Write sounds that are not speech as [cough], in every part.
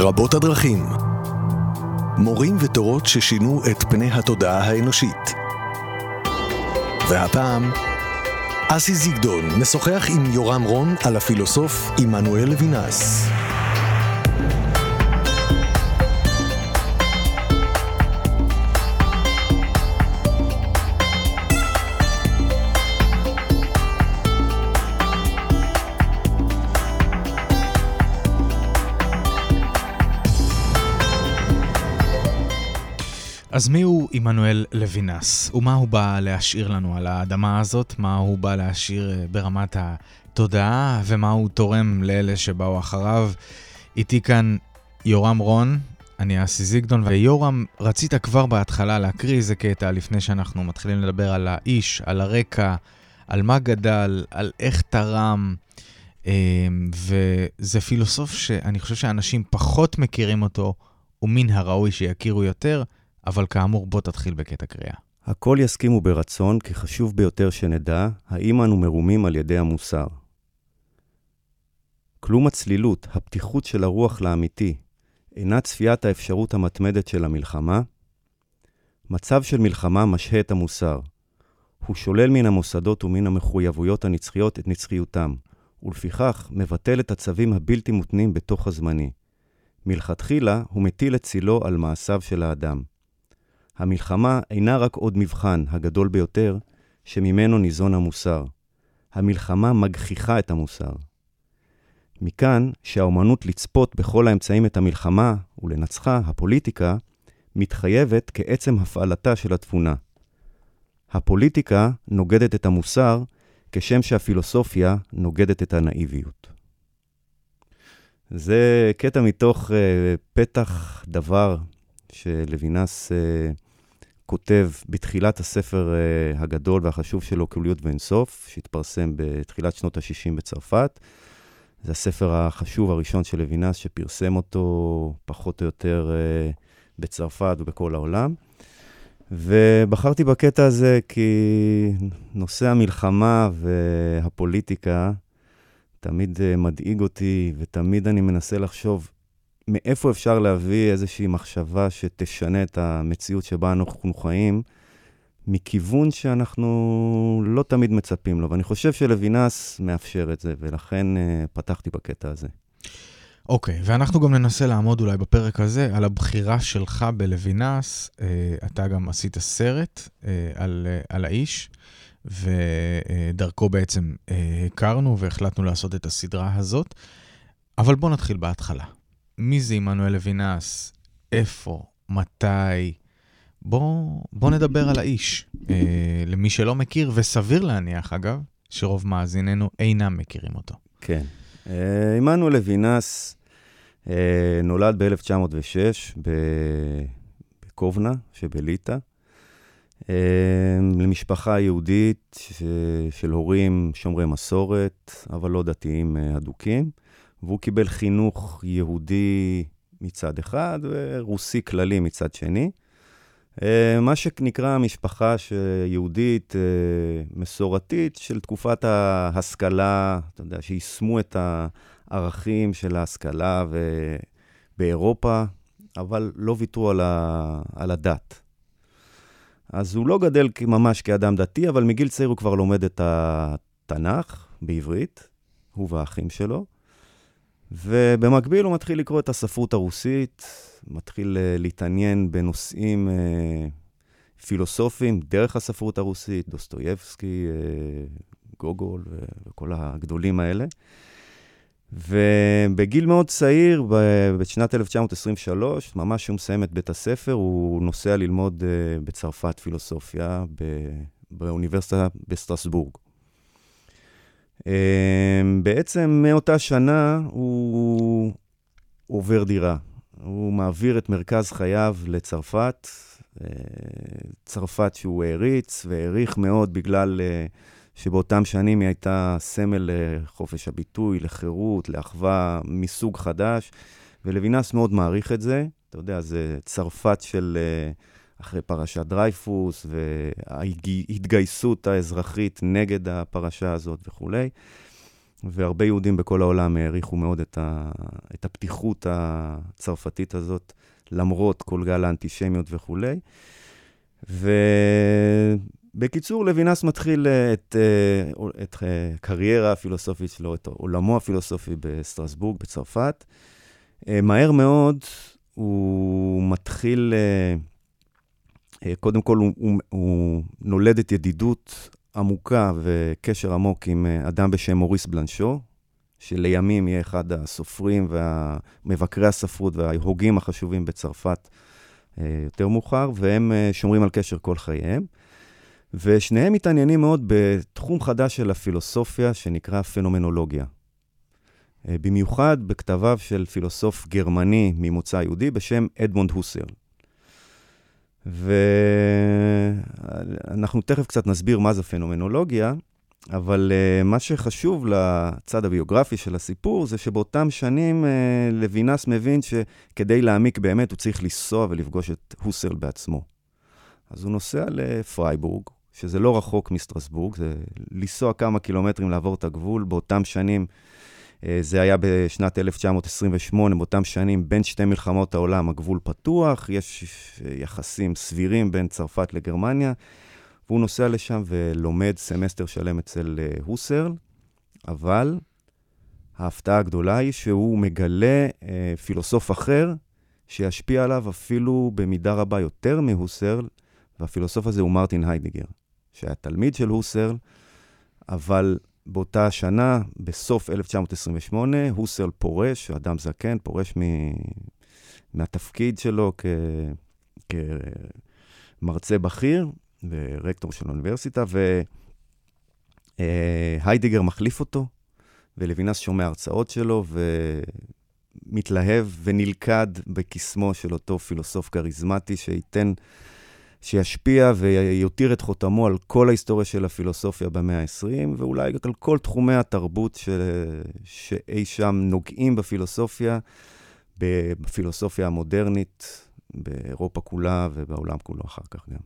רבות הדרכים. מורים ותורות ששינו את פני התודעה האנושית. והפעם, אסי זיגדון משוחח עם יורם רון על הפילוסוף עמנואל לוינס. אז מי הוא עמנואל לוינס? ומה הוא בא להשאיר לנו על האדמה הזאת? מה הוא בא להשאיר אה, ברמת התודעה? ומה הוא תורם לאלה שבאו אחריו? איתי כאן יורם רון, אני אסי זיגדון, ויורם, רצית כבר בהתחלה להקריא איזה קטע לפני שאנחנו מתחילים לדבר על האיש, על הרקע, על מה גדל, על איך תרם. אה, וזה פילוסוף שאני חושב שאנשים פחות מכירים אותו, ומן הראוי שיכירו יותר. אבל כאמור, בוא תתחיל בקטע קריאה. הכל יסכימו ברצון, כי חשוב ביותר שנדע, האם אנו מרומים על ידי המוסר. כלום הצלילות, הפתיחות של הרוח לאמיתי, אינה צפיית האפשרות המתמדת של המלחמה. מצב של מלחמה משהה את המוסר. הוא שולל מן המוסדות ומן המחויבויות הנצחיות את נצחיותם, ולפיכך מבטל את הצווים הבלתי מותנים בתוך הזמני. מלכתחילה הוא מטיל את צילו על מעשיו של האדם. המלחמה אינה רק עוד מבחן, הגדול ביותר, שממנו ניזון המוסר. המלחמה מגחיכה את המוסר. מכאן שהאומנות לצפות בכל האמצעים את המלחמה ולנצחה, הפוליטיקה, מתחייבת כעצם הפעלתה של התבונה. הפוליטיקה נוגדת את המוסר, כשם שהפילוסופיה נוגדת את הנאיביות. זה קטע מתוך uh, פתח דבר שלוינס uh, כותב בתחילת הספר uh, הגדול והחשוב שלו, קוליות ואינסוף, שהתפרסם בתחילת שנות ה-60 בצרפת. זה הספר החשוב הראשון של לוינס, שפרסם אותו פחות או יותר uh, בצרפת ובכל העולם. ובחרתי בקטע הזה כי נושא המלחמה והפוליטיקה תמיד uh, מדאיג אותי, ותמיד אני מנסה לחשוב מאיפה אפשר להביא איזושהי מחשבה שתשנה את המציאות שבה אנחנו חיים, מכיוון שאנחנו לא תמיד מצפים לו. ואני חושב שלוינס מאפשר את זה, ולכן uh, פתחתי בקטע הזה. אוקיי, okay, ואנחנו גם ננסה לעמוד אולי בפרק הזה על הבחירה שלך בלוינס. Uh, אתה גם עשית סרט uh, על, uh, על האיש, ודרכו בעצם uh, הכרנו והחלטנו לעשות את הסדרה הזאת. אבל בוא נתחיל בהתחלה. מי זה עמנואל לוינס? איפה? מתי? בוא, בוא נדבר על האיש. אה, למי שלא מכיר, וסביר להניח, אגב, שרוב מאזיננו אינם מכירים אותו. כן. אה, עמנואל לוינס אה, נולד ב-1906 בקובנה שבליטא, אה, למשפחה יהודית ש... של הורים שומרי מסורת, אבל לא דתיים אה, אדוקים. והוא קיבל חינוך יהודי מצד אחד ורוסי כללי מצד שני. אה, מה שנקרא משפחה יהודית אה, מסורתית של תקופת ההשכלה, אתה יודע, שיישמו את הערכים של ההשכלה באירופה, אבל לא ויתרו על, ה, על הדת. אז הוא לא גדל ממש כאדם דתי, אבל מגיל צעיר הוא כבר לומד את התנ"ך בעברית, הוא והאחים שלו. ובמקביל הוא מתחיל לקרוא את הספרות הרוסית, מתחיל uh, להתעניין בנושאים uh, פילוסופיים דרך הספרות הרוסית, דוסטויבסקי, uh, גוגול וכל הגדולים האלה. ובגיל מאוד צעיר, בשנת 1923, ממש כשהוא מסיים את בית הספר, הוא נוסע ללמוד uh, בצרפת פילוסופיה באוניברסיטה בסטרסבורג. אמ, בעצם מאותה שנה הוא עובר דירה. הוא מעביר את מרכז חייו לצרפת, אה, צרפת שהוא העריץ והעריך מאוד בגלל אה, שבאותם שנים היא הייתה סמל לחופש הביטוי, לחירות, לאחווה מסוג חדש, ולוינס מאוד מעריך את זה. אתה יודע, זה צרפת של... אה, אחרי פרשת דרייפוס, וההתגייסות האזרחית נגד הפרשה הזאת וכולי. והרבה יהודים בכל העולם העריכו מאוד את, ה, את הפתיחות הצרפתית הזאת, למרות כל גל האנטישמיות וכולי. ובקיצור, לוינס מתחיל את, את, קריירה הפילוסופית שלו, את עולמו הפילוסופי בסטרסבורג, בצרפת. מהר מאוד הוא מתחיל, קודם כל הוא, הוא, הוא נולד את ידידות עמוקה וקשר עמוק עם אה, אדם בשם מוריס בלנשו, שלימים יהיה אחד הסופרים ומבקרי הספרות וההוגים החשובים בצרפת אה, יותר מאוחר, והם אה, שומרים על קשר כל חייהם. ושניהם מתעניינים מאוד בתחום חדש של הפילוסופיה שנקרא פנומנולוגיה. במיוחד בכתביו של פילוסוף גרמני ממוצא יהודי בשם אדמונד הוסר. ואנחנו תכף קצת נסביר מה זה פנומנולוגיה, אבל uh, מה שחשוב לצד הביוגרפי של הסיפור זה שבאותם שנים uh, לוינס מבין שכדי להעמיק באמת הוא צריך לנסוע ולפגוש את הוסרל בעצמו. אז הוא נוסע לפרייבורג, שזה לא רחוק מסטרסבורג, זה לנסוע כמה קילומטרים לעבור את הגבול. באותם שנים זה היה בשנת 1928, באותם שנים, בין שתי מלחמות העולם, הגבול פתוח, יש יחסים סבירים בין צרפת לגרמניה, והוא נוסע לשם ולומד סמסטר שלם אצל אה, הוסרל, אבל ההפתעה הגדולה היא שהוא מגלה אה, פילוסוף אחר, שישפיע עליו אפילו במידה רבה יותר מהוסרל, והפילוסוף הזה הוא מרטין היידיגר, שהיה תלמיד של הוסרל, אבל באותה שנה, בסוף 1928, הוסרל פורש, אדם זקן, פורש מ... מהתפקיד שלו כ... כמרצה בכיר ורקטור של האוניברסיטה, והיידיגר מחליף אותו, ולוינס שומע הרצאות שלו, ומתלהב ונלכד בקסמו של אותו פילוסוף כריזמטי שייתן... שישפיע ויותיר את חותמו על כל ההיסטוריה של הפילוסופיה במאה ה-20, ואולי על כל תחומי התרבות ש... שאי שם נוגעים בפילוסופיה, בפילוסופיה המודרנית, באירופה כולה ובעולם כולו אחר כך גם.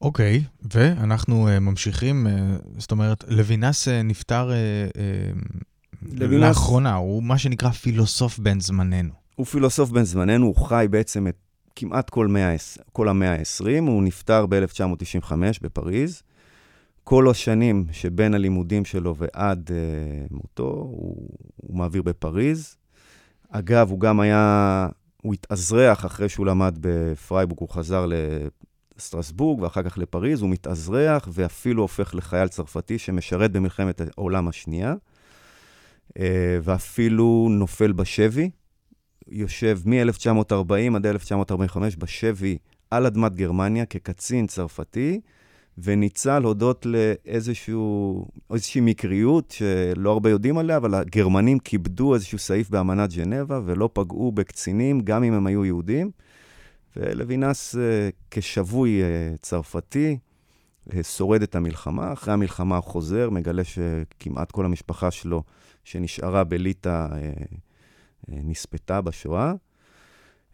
אוקיי, okay, ואנחנו uh, ממשיכים, uh, זאת אומרת, לוינס uh, נפטר uh, uh, לוינס... לאחרונה, הוא מה שנקרא פילוסוף בן זמננו. הוא פילוסוף בן זמננו, הוא חי בעצם את כמעט כל, מאה, כל המאה ה-20, הוא נפטר ב-1995 בפריז. כל השנים שבין הלימודים שלו ועד uh, מותו, הוא, הוא מעביר בפריז. אגב, הוא גם היה, הוא התאזרח אחרי שהוא למד בפרייבורג, הוא חזר לסטרסבורג ואחר כך לפריז, הוא מתאזרח ואפילו הופך לחייל צרפתי שמשרת במלחמת העולם השנייה, uh, ואפילו נופל בשבי. יושב מ-1940 עד 1945 בשבי על אדמת גרמניה כקצין צרפתי, וניצל הודות לאיזושהי מקריות שלא הרבה יודעים עליה, אבל הגרמנים כיבדו איזשהו סעיף באמנת ג'נבה ולא פגעו בקצינים, גם אם הם היו יהודים. ולוינס, אה, כשבוי אה, צרפתי, אה, שורד את המלחמה. אחרי המלחמה הוא חוזר, מגלה שכמעט כל המשפחה שלו שנשארה בליטא נספתה בשואה.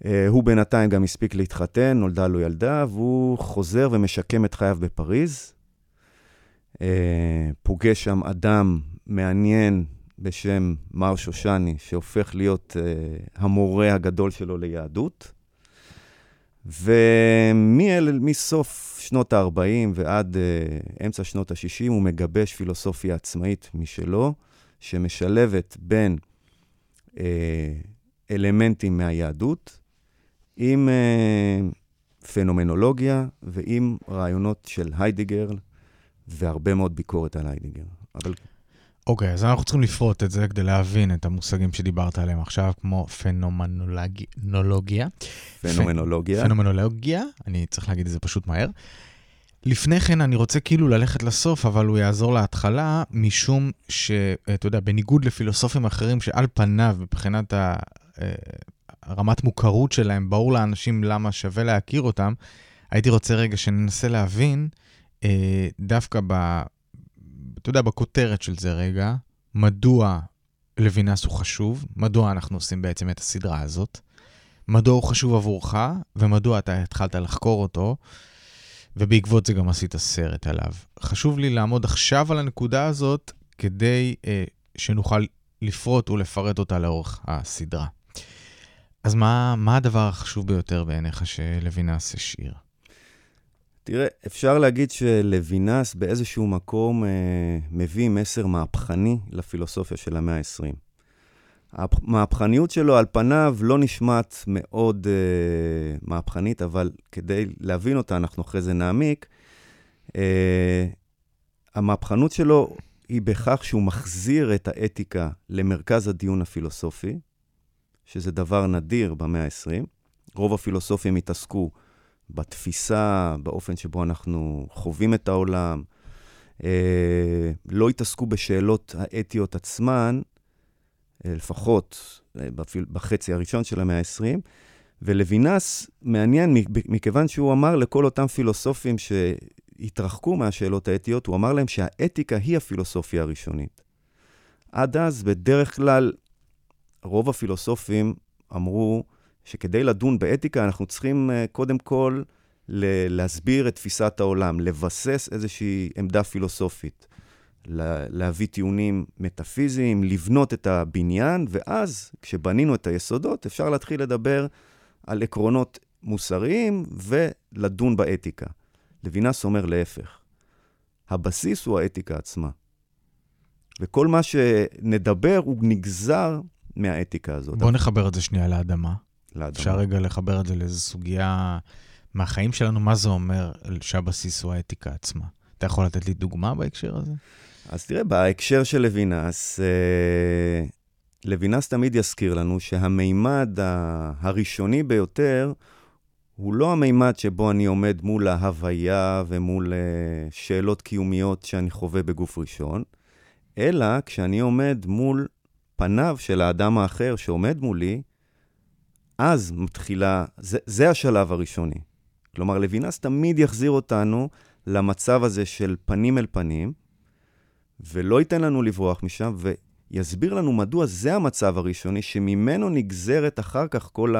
אה, הוא בינתיים גם הספיק להתחתן, נולדה לו ילדה, והוא חוזר ומשקם את חייו בפריז. אה, פוגש שם אדם מעניין בשם מר שושני, שהופך להיות אה, המורה הגדול שלו ליהדות. ומסוף שנות ה-40 ועד אמצע שנות ה-60 הוא מגבש פילוסופיה עצמאית משלו, שמשלבת בין אה, אלמנטים מהיהדות, עם אה, פנומנולוגיה ועם רעיונות של היידיגר, והרבה מאוד ביקורת על היידיגר. אבל... אוקיי, okay, אז אנחנו צריכים לפרוט את זה כדי להבין את המושגים שדיברת עליהם עכשיו, כמו פנומנולוגיה. פנומנולוגיה. פנומנולוגיה, אני צריך להגיד את זה פשוט מהר. לפני כן אני רוצה כאילו ללכת לסוף, אבל הוא יעזור להתחלה, משום שאתה יודע, בניגוד לפילוסופים אחרים שעל פניו, מבחינת ה... אה, רמת מוכרות שלהם, ברור לאנשים למה שווה להכיר אותם, הייתי רוצה רגע שננסה להבין, אה, דווקא ב... אתה יודע, בכותרת של זה רגע, מדוע לוינס הוא חשוב, מדוע אנחנו עושים בעצם את הסדרה הזאת, מדוע הוא חשוב עבורך, ומדוע אתה התחלת לחקור אותו. ובעקבות זה גם עשית סרט עליו. חשוב לי לעמוד עכשיו על הנקודה הזאת, כדי אה, שנוכל לפרוט ולפרט אותה לאורך הסדרה. אז מה, מה הדבר החשוב ביותר בעיניך שלוינס השאיר? תראה, אפשר להגיד שלוינס באיזשהו מקום אה, מביא מסר מהפכני לפילוסופיה של המאה ה-20. המהפכניות שלו על פניו לא נשמעת מאוד אה, מהפכנית, אבל כדי להבין אותה, אנחנו אחרי זה נעמיק. אה, המהפכנות שלו היא בכך שהוא מחזיר את האתיקה למרכז הדיון הפילוסופי, שזה דבר נדיר במאה ה-20. רוב הפילוסופים התעסקו בתפיסה, באופן שבו אנחנו חווים את העולם, אה, לא התעסקו בשאלות האתיות עצמן, לפחות אה, בחצי הראשון של המאה ה-20, ולוינס מעניין מכיוון שהוא אמר לכל אותם פילוסופים שהתרחקו מהשאלות האתיות, הוא אמר להם שהאתיקה היא הפילוסופיה הראשונית. עד אז, בדרך כלל, רוב הפילוסופים אמרו שכדי לדון באתיקה, אנחנו צריכים uh, קודם כל להסביר את תפיסת העולם, לבסס איזושהי עמדה פילוסופית, להביא טיעונים מטאפיזיים, לבנות את הבניין, ואז, כשבנינו את היסודות, אפשר להתחיל לדבר על עקרונות מוסריים ולדון באתיקה. לוינס אומר להפך. הבסיס הוא האתיקה עצמה. וכל מה שנדבר הוא נגזר מהאתיקה הזאת. בוא נחבר את זה שנייה לאדמה. לאדמה. אפשר רגע לחבר את זה לאיזו סוגיה מהחיים שלנו, מה זה אומר שהבסיס הוא האתיקה עצמה? אתה יכול לתת לי דוגמה בהקשר הזה? אז תראה, בהקשר של לוינס, אה, לוינס תמיד יזכיר לנו שהמימד הראשוני ביותר הוא לא המימד שבו אני עומד מול ההוויה ומול אה, שאלות קיומיות שאני חווה בגוף ראשון, אלא כשאני עומד מול פניו של האדם האחר שעומד מולי, אז מתחילה, זה, זה השלב הראשוני. כלומר, לוינס תמיד יחזיר אותנו למצב הזה של פנים אל פנים, ולא ייתן לנו לברוח משם, ויסביר לנו מדוע זה המצב הראשוני, שממנו נגזרת אחר כך כל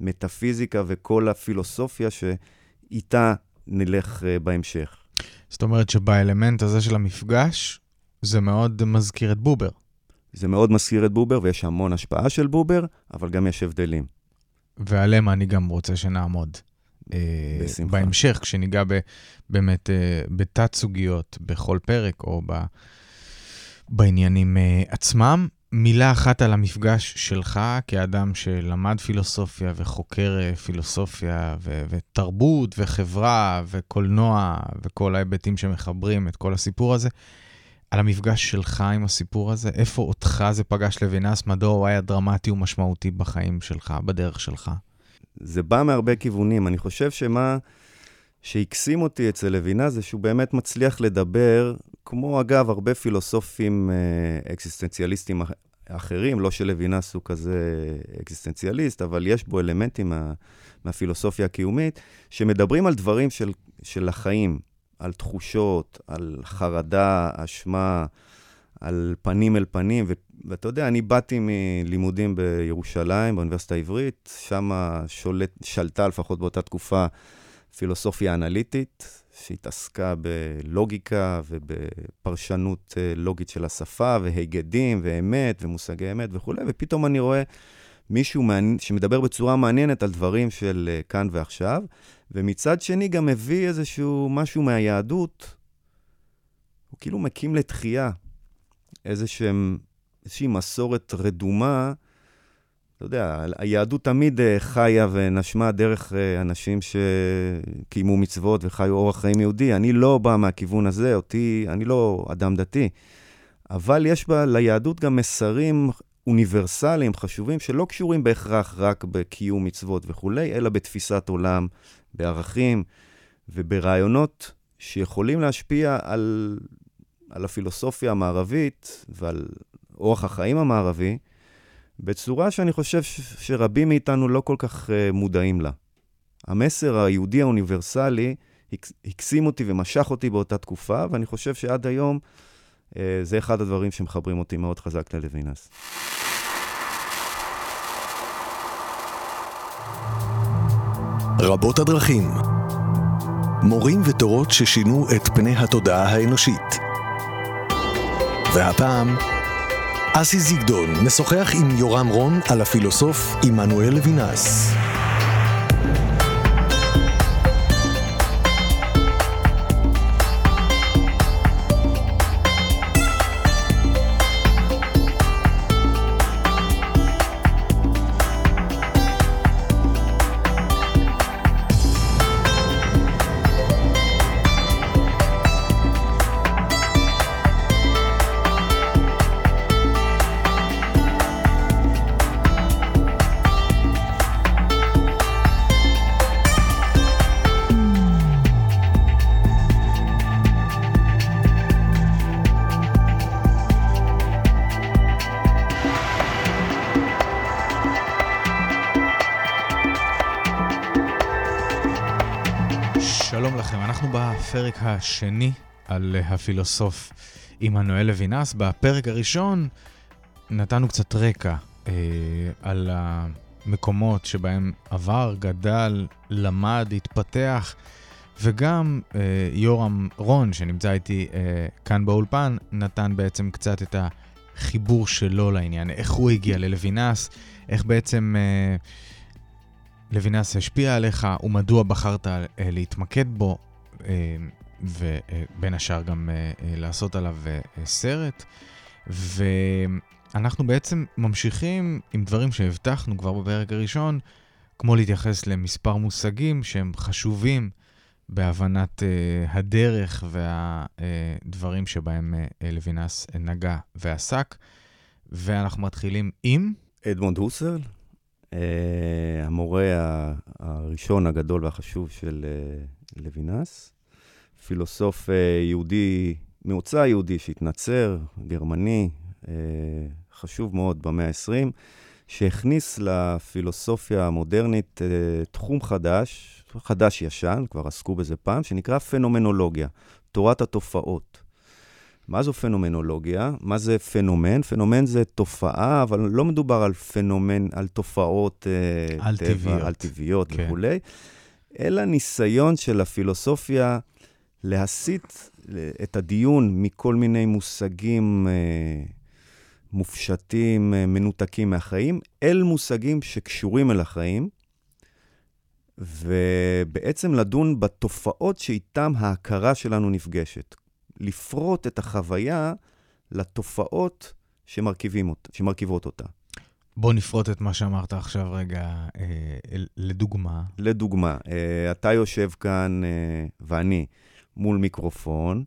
המטאפיזיקה וכל הפילוסופיה שאיתה נלך uh, בהמשך. זאת אומרת שבאלמנט הזה של המפגש, זה מאוד מזכיר את בובר. זה מאוד מזכיר את בובר, ויש המון השפעה של בובר, אבל גם יש הבדלים. ועליהם אני גם רוצה שנעמוד. אה, בשמחה. בהמשך, כשניגע ב, באמת אה, בתת-סוגיות בכל פרק, או ב, בעניינים אה, עצמם. מילה אחת על המפגש שלך כאדם שלמד פילוסופיה וחוקר פילוסופיה ו- ותרבות וחברה וקולנוע וכל ההיבטים שמחברים את כל הסיפור הזה. על המפגש שלך עם הסיפור הזה? איפה אותך זה פגש לוינס? מדוע הוא היה דרמטי ומשמעותי בחיים שלך, בדרך שלך? זה בא מהרבה כיוונים. אני חושב שמה שהקסים אותי אצל לוינס זה שהוא באמת מצליח לדבר, כמו אגב, הרבה פילוסופים אה, אקזיסטנציאליסטים אחרים, לא שלוינס הוא כזה אקזיסטנציאליסט, אבל יש בו אלמנטים מה, מהפילוסופיה הקיומית, שמדברים על דברים של, של החיים. על תחושות, על חרדה, אשמה, על פנים אל פנים. ו- ואתה יודע, אני באתי מלימודים בירושלים, באוניברסיטה העברית, שם שלטה לפחות באותה תקופה פילוסופיה אנליטית, שהתעסקה בלוגיקה ובפרשנות אה, לוגית של השפה, והיגדים, ואמת, ומושגי אמת וכולי, ופתאום אני רואה מישהו מעניין, שמדבר בצורה מעניינת על דברים של אה, כאן ועכשיו, ומצד שני גם מביא איזשהו משהו מהיהדות, הוא כאילו מקים לתחייה איזשהם, איזושהי מסורת רדומה. אתה יודע, היהדות תמיד אה, חיה ונשמה דרך אה, אנשים שקיימו מצוות וחיו אורח חיים יהודי. אני לא בא מהכיוון הזה, אותי, אני לא אדם דתי. אבל יש בה ליהדות גם מסרים אוניברסליים, חשובים, שלא קשורים בהכרח רק בקיום מצוות וכולי, אלא בתפיסת עולם, בערכים וברעיונות שיכולים להשפיע על, על הפילוסופיה המערבית ועל אורח החיים המערבי, בצורה שאני חושב שרבים מאיתנו לא כל כך uh, מודעים לה. המסר היהודי האוניברסלי הקסים אותי ומשך אותי באותה תקופה, ואני חושב שעד היום uh, זה אחד הדברים שמחברים אותי מאוד חזק ללוינס. רבות הדרכים. מורים ותורות ששינו את פני התודעה האנושית. והפעם, אסי זיגדון משוחח עם יורם רון על הפילוסוף עמנואל לוינס. השני על הפילוסוף עמנואל לוינס. בפרק הראשון נתנו קצת רקע אה, על המקומות שבהם עבר, גדל, למד, התפתח, וגם אה, יורם רון, שנמצא איתי אה, כאן באולפן, נתן בעצם קצת את החיבור שלו לעניין, איך הוא הגיע ללוינס, איך בעצם... אה, לוינס השפיע עליך ומדוע בחרת אה, להתמקד בו. אה, ובין השאר גם אה, אה, לעשות עליו סרט. ואנחנו בעצם ממשיכים עם דברים שהבטחנו כבר בפרק הראשון, כמו להתייחס למספר מושגים שהם חשובים בהבנת הדרך והדברים שבהם לוינס נגע ועסק. ואנחנו מתחילים עם... אדמונד הוסרל, המורה הראשון הגדול והחשוב של לוינס, פילוסוף אה, יהודי, ממוצא יהודי שהתנצר, גרמני, אה, חשוב מאוד במאה ה-20, שהכניס לפילוסופיה המודרנית אה, תחום חדש, חדש-ישן, כבר עסקו בזה פעם, שנקרא פנומנולוגיה, תורת התופעות. מה זו פנומנולוגיה? מה זה פנומן? פנומן זה תופעה, אבל לא מדובר על פנומן, על תופעות על טבע, טבעיות, על טבעיות כן. וכולי. אלא ניסיון של הפילוסופיה להסיט את הדיון מכל מיני מושגים אה, מופשטים, אה, מנותקים מהחיים, אל מושגים שקשורים אל החיים, ובעצם לדון בתופעות שאיתן ההכרה שלנו נפגשת. לפרוט את החוויה לתופעות שמרכיבות אותה. בוא נפרוט את מה שאמרת עכשיו רגע, אה, לדוגמה. לדוגמה, אה, אתה יושב כאן, אה, ואני, מול מיקרופון,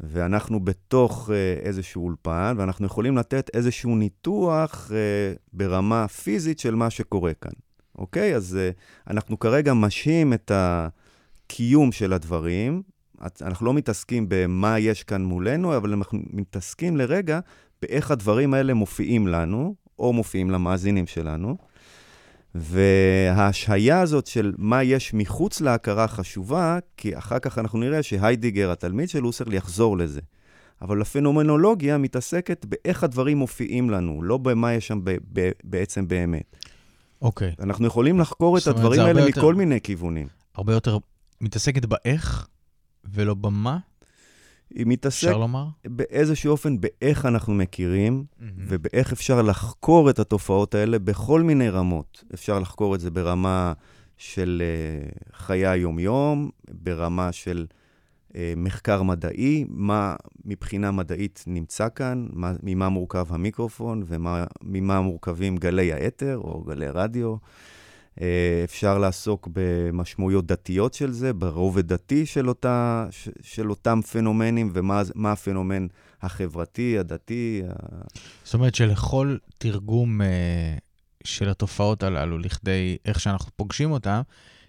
ואנחנו בתוך אה, איזשהו אולפן, ואנחנו יכולים לתת איזשהו ניתוח אה, ברמה פיזית של מה שקורה כאן, אוקיי? אז אה, אנחנו כרגע משהים את הקיום של הדברים. אנחנו לא מתעסקים במה יש כאן מולנו, אבל אנחנו מתעסקים לרגע באיך הדברים האלה מופיעים לנו, או מופיעים למאזינים שלנו. וההשהיה הזאת של מה יש מחוץ להכרה חשובה, כי אחר כך אנחנו נראה שהיידיגר, התלמיד של הוסרל, יחזור לזה. אבל הפנומנולוגיה מתעסקת באיך הדברים מופיעים לנו, לא במה יש שם ב- ב- בעצם באמת. אוקיי. Okay. אנחנו יכולים לחקור את הדברים האלה יותר, מכל מיני כיוונים. הרבה יותר מתעסקת באיך ולא במה? היא מתעסק באיזשהו אופן באיך אנחנו מכירים, mm-hmm. ובאיך אפשר לחקור את התופעות האלה בכל מיני רמות. אפשר לחקור את זה ברמה של uh, חיי היום-יום, ברמה של uh, מחקר מדעי, מה מבחינה מדעית נמצא כאן, מה, ממה מורכב המיקרופון וממה מורכבים גלי האתר או גלי רדיו. אה, אפשר לעסוק במשמעויות דתיות של זה, ברובד דתי של, אותה, של אותם פנומנים, ומה הפנומן החברתי, הדתי. זאת אומרת שלכל תרגום uh, של התופעות הללו, לכדי איך שאנחנו פוגשים אותם,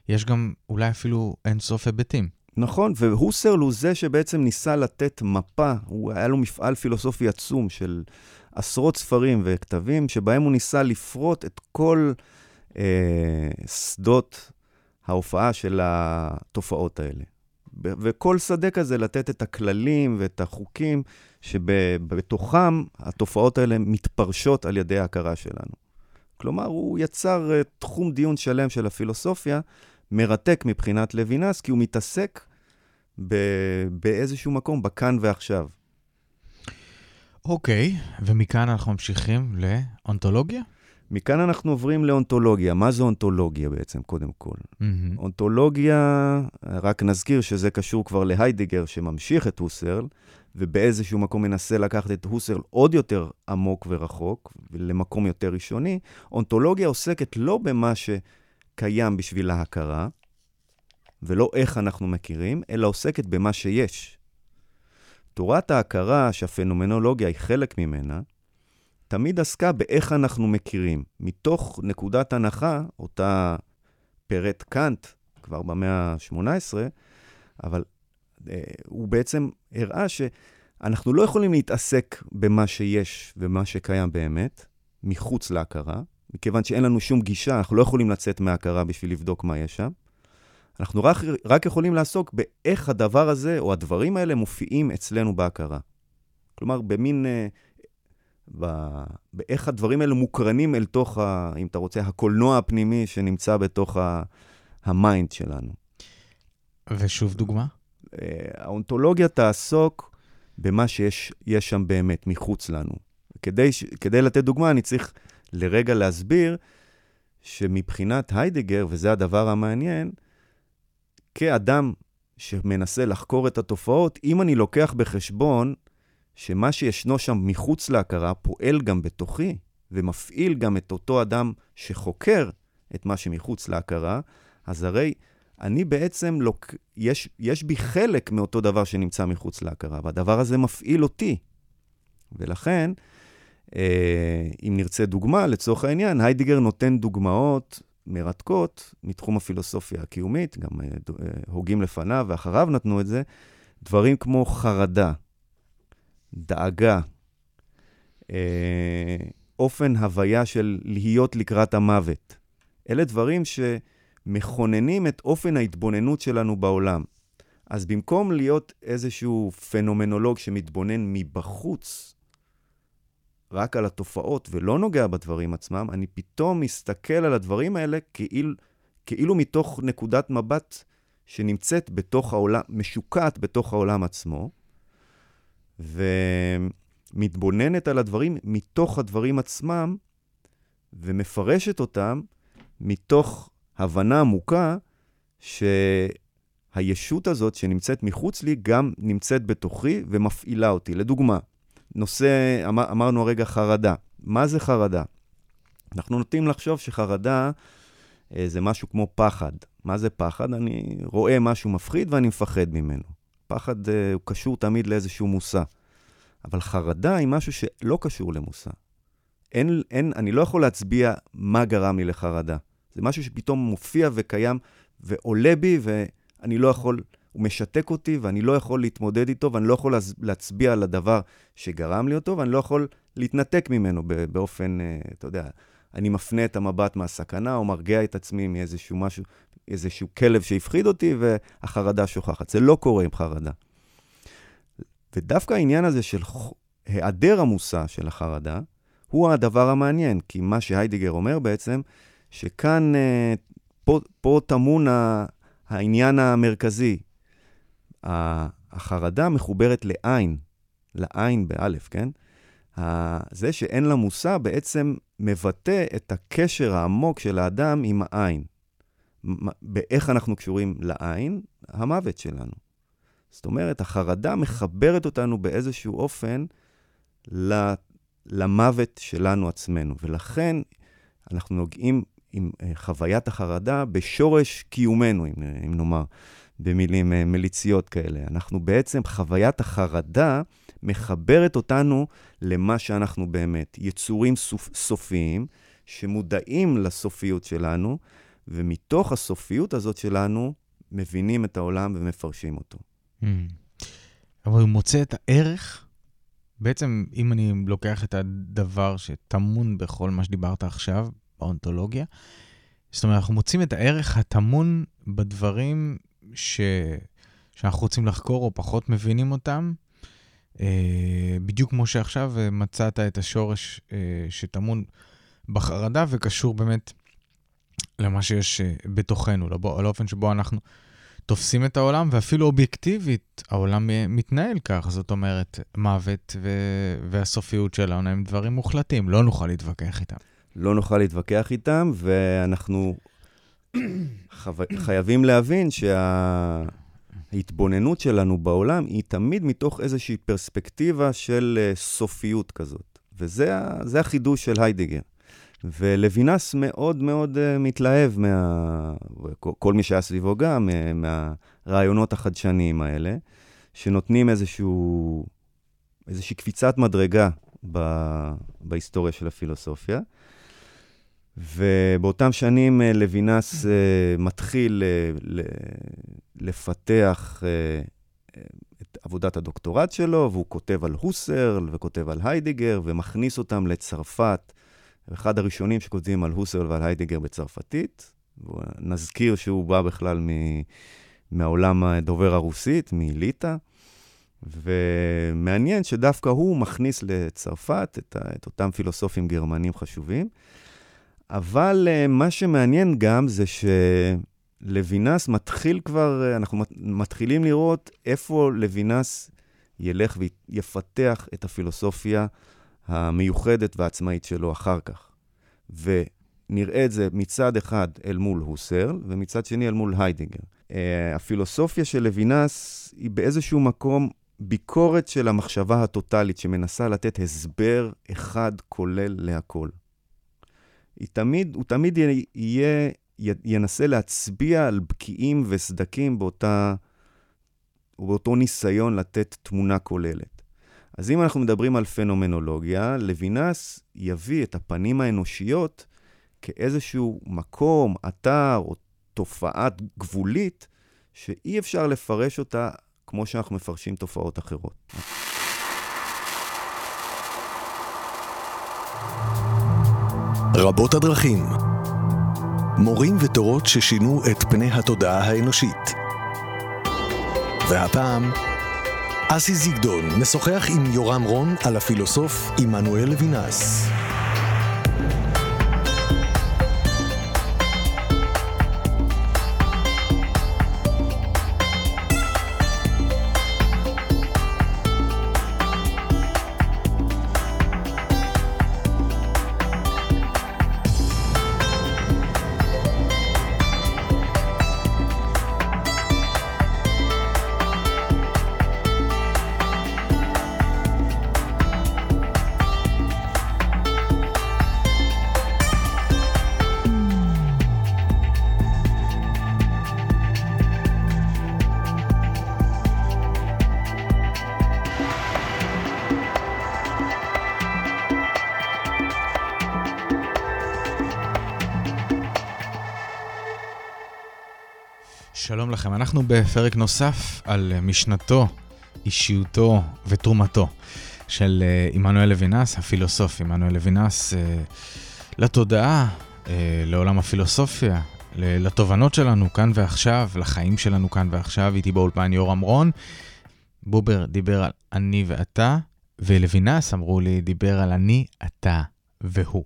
יש גם אולי אפילו אינסוף היבטים. נכון, והוסרל הוא זה שבעצם ניסה לתת מפה, הוא, היה לו מפעל פילוסופי עצום של עשרות ספרים וכתבים, שבהם הוא ניסה לפרוט את כל... אה, שדות ההופעה של התופעות האלה. וכל שדה כזה לתת את הכללים ואת החוקים שבתוכם התופעות האלה מתפרשות על ידי ההכרה שלנו. כלומר, הוא יצר uh, תחום דיון שלם של הפילוסופיה, מרתק מבחינת לוינס, כי הוא מתעסק ב- באיזשהו מקום, בכאן ועכשיו. אוקיי, ומכאן אנחנו ממשיכים לאונתולוגיה? מכאן אנחנו עוברים לאונתולוגיה. מה זה אונתולוגיה בעצם, קודם כל? Mm-hmm. אונתולוגיה, רק נזכיר שזה קשור כבר להיידיגר שממשיך את הוסרל, ובאיזשהו מקום מנסה לקחת את הוסרל עוד יותר עמוק ורחוק, למקום יותר ראשוני. אונתולוגיה עוסקת לא במה שקיים בשביל ההכרה, ולא איך אנחנו מכירים, אלא עוסקת במה שיש. תורת ההכרה, שהפנומנולוגיה היא חלק ממנה, תמיד עסקה באיך אנחנו מכירים. מתוך נקודת הנחה, אותה פירט קאנט כבר במאה ה-18, אבל אה, הוא בעצם הראה שאנחנו לא יכולים להתעסק במה שיש ומה שקיים באמת, מחוץ להכרה, מכיוון שאין לנו שום גישה, אנחנו לא יכולים לצאת מההכרה בשביל לבדוק מה יש שם. אנחנו רק, רק יכולים לעסוק באיך הדבר הזה, או הדברים האלה, מופיעים אצלנו בהכרה. כלומר, במין... אה, באיך הדברים האלה מוקרנים אל תוך, ה, אם אתה רוצה, הקולנוע הפנימי שנמצא בתוך ה, ה mind שלנו. ושוב דוגמה? אה, האונתולוגיה תעסוק במה שיש שם באמת, מחוץ לנו. כדי, כדי לתת דוגמה, אני צריך לרגע להסביר שמבחינת היידגר, וזה הדבר המעניין, כאדם שמנסה לחקור את התופעות, אם אני לוקח בחשבון שמה שישנו שם מחוץ להכרה פועל גם בתוכי, ומפעיל גם את אותו אדם שחוקר את מה שמחוץ להכרה, אז הרי אני בעצם, לוק... יש, יש בי חלק מאותו דבר שנמצא מחוץ להכרה, והדבר הזה מפעיל אותי. ולכן, אה, אם נרצה דוגמה, לצורך העניין, היידיגר נותן דוגמאות מרתקות מתחום הפילוסופיה הקיומית, גם אה, אה, הוגים לפניו ואחריו נתנו את זה, דברים כמו חרדה, דאגה, אה, אופן הוויה של להיות לקראת המוות. אלה דברים שמכוננים את אופן ההתבוננות שלנו בעולם. אז במקום להיות איזשהו פנומנולוג שמתבונן מבחוץ, רק על התופעות ולא נוגע בדברים עצמם, אני פתאום מסתכל על הדברים האלה כאילו, כאילו מתוך נקודת מבט שנמצאת בתוך העולם, משוקעת בתוך העולם עצמו. ומתבוננת על הדברים מתוך הדברים עצמם, ומפרשת אותם מתוך הבנה עמוקה שהישות הזאת שנמצאת מחוץ לי גם נמצאת בתוכי ומפעילה אותי. לדוגמה, נושא, אמר, אמרנו הרגע חרדה. מה זה חרדה? אנחנו נוטים לחשוב שחרדה אה, זה משהו כמו פחד. מה זה פחד? אני רואה משהו מפחיד ואני מפחד ממנו. פחד uh, הוא קשור תמיד לאיזשהו מושא. אבל חרדה היא משהו שלא קשור למושא. אין, אין, אני לא יכול להצביע מה גרם לי לחרדה. זה משהו שפתאום מופיע וקיים ועולה בי, ואני לא יכול, הוא משתק אותי, ואני לא יכול להתמודד איתו, ואני לא יכול להצביע על הדבר שגרם לי אותו, ואני לא יכול להתנתק ממנו באופן, אה, אתה יודע, אני מפנה את המבט מהסכנה, או מרגיע את עצמי מאיזשהו משהו, איזשהו כלב שהפחיד אותי, והחרדה שוכחת. זה לא קורה עם חרדה. ודווקא העניין הזה של היעדר המושא של החרדה, הוא הדבר המעניין, כי מה שהיידיגר אומר בעצם, שכאן, אה, פה, פה טמון העניין המרכזי. החרדה מחוברת לעין, לעין באלף, כן? זה שאין לה מושא בעצם מבטא את הקשר העמוק של האדם עם העין. באיך אנחנו קשורים לעין? המוות שלנו. זאת אומרת, החרדה מחברת אותנו באיזשהו אופן למוות שלנו עצמנו, ולכן אנחנו נוגעים עם אה, חוויית החרדה בשורש קיומנו, אם, אם נאמר, במילים אה, מליציות כאלה. אנחנו בעצם, חוויית החרדה מחברת אותנו למה שאנחנו באמת, יצורים סופ, סופיים שמודעים לסופיות שלנו, ומתוך הסופיות הזאת שלנו מבינים את העולם ומפרשים אותו. Mm. אבל הוא מוצא את הערך, בעצם אם אני לוקח את הדבר שטמון בכל מה שדיברת עכשיו, באונתולוגיה, זאת אומרת, אנחנו מוצאים את הערך הטמון בדברים ש... שאנחנו רוצים לחקור או פחות מבינים אותם, אה, בדיוק כמו שעכשיו מצאת את השורש אה, שטמון בחרדה וקשור באמת למה שיש אה, בתוכנו, לאופן שבו אנחנו תופסים את העולם, ואפילו אובייקטיבית, העולם מתנהל כך. זאת אומרת, מוות ו- והסופיות שלנו הם דברים מוחלטים, לא נוכל להתווכח איתם. לא נוכל להתווכח איתם, ואנחנו [coughs] חו... חייבים להבין שההתבוננות שלנו בעולם היא תמיד מתוך איזושהי פרספקטיבה של uh, סופיות כזאת. וזה החידוש של היידיגר. ולוינס מאוד מאוד uh, מתלהב מה... כל מי שהיה סביבו גם, uh, מהרעיונות החדשניים האלה, שנותנים איזשהו, איזושהי קפיצת מדרגה ב... בהיסטוריה של הפילוסופיה. ובאותם שנים uh, לוינס מתחיל לפתח את עבודת הדוקטורט שלו, והוא כותב על הוסרל וכותב על היידיגר, ומכניס אותם לצרפת. אחד הראשונים שכותבים על הוסרל ועל היידיגר בצרפתית. נזכיר שהוא בא בכלל מ... מהעולם הדובר הרוסית, מליטא. ומעניין שדווקא הוא מכניס לצרפת את, ה... את אותם פילוסופים גרמנים חשובים. אבל uh, מה שמעניין גם זה שלוינס מתחיל כבר, uh, אנחנו מתחילים לראות איפה לוינס ילך ויפתח את הפילוסופיה המיוחדת והעצמאית שלו אחר כך. ונראה את זה מצד אחד אל מול הוסרל, ומצד שני אל מול היידינגר. Uh, הפילוסופיה של לוינס היא באיזשהו מקום ביקורת של המחשבה הטוטלית שמנסה לתת הסבר אחד כולל להכל. היא תמיד, הוא תמיד יהיה, ינסה להצביע על בקיעים וסדקים באותה, באותו ניסיון לתת תמונה כוללת. אז אם אנחנו מדברים על פנומנולוגיה, לוינס יביא את הפנים האנושיות כאיזשהו מקום, אתר או תופעת גבולית, שאי אפשר לפרש אותה כמו שאנחנו מפרשים תופעות אחרות. רבות הדרכים מורים ותורות ששינו את פני התודעה האנושית. והפעם, אסי זיגדון משוחח עם יורם רון על הפילוסוף עמנואל לוינס. לכם, אנחנו בפרק נוסף על משנתו, אישיותו ותרומתו של אה, עמנואל לוינס, הפילוסוף עמנואל לוינס, אה, לתודעה, אה, לעולם הפילוסופיה, לתובנות שלנו כאן ועכשיו, לחיים שלנו כאן ועכשיו. איתי באולפן יורם רון. בובר דיבר על אני ואתה, ולוינס, אמרו לי, דיבר על אני, אתה והוא.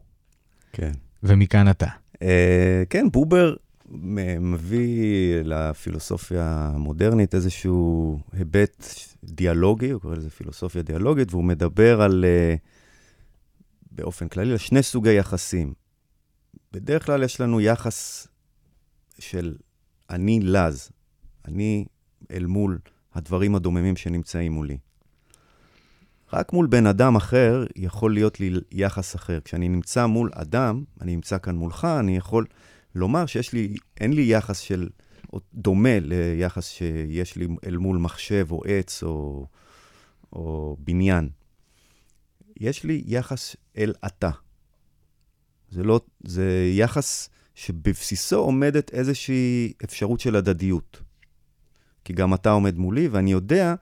כן. ומכאן אתה. Uh, כן, בובר מביא לפילוסופיה המודרנית איזשהו היבט דיאלוגי, הוא קורא לזה פילוסופיה דיאלוגית, והוא מדבר על, אה, באופן כללי, על שני סוגי יחסים. בדרך כלל יש לנו יחס של אני לז, אני אל מול הדברים הדוממים שנמצאים מולי. רק מול בן אדם אחר יכול להיות לי יחס אחר. כשאני נמצא מול אדם, אני נמצא כאן מולך, אני יכול לומר שיש לי, אין לי יחס של, דומה ליחס שיש לי אל מול מחשב או עץ או, או בניין. יש לי יחס אל אתה. זה לא, זה יחס שבבסיסו עומדת איזושהי אפשרות של הדדיות. כי גם אתה עומד מולי, ואני יודע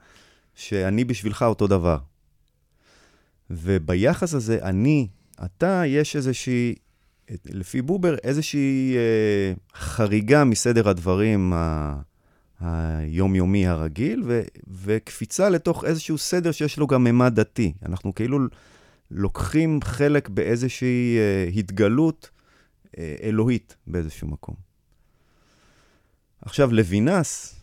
שאני בשבילך אותו דבר. וביחס הזה, אני, אתה, יש איזושהי לפי בובר, איזושהי אה, חריגה מסדר הדברים ה, היומיומי הרגיל, ו, וקפיצה לתוך איזשהו סדר שיש לו גם ממד דתי. אנחנו כאילו לוקחים חלק באיזושהי אה, התגלות אה, אלוהית באיזשהו מקום. עכשיו, לוינס,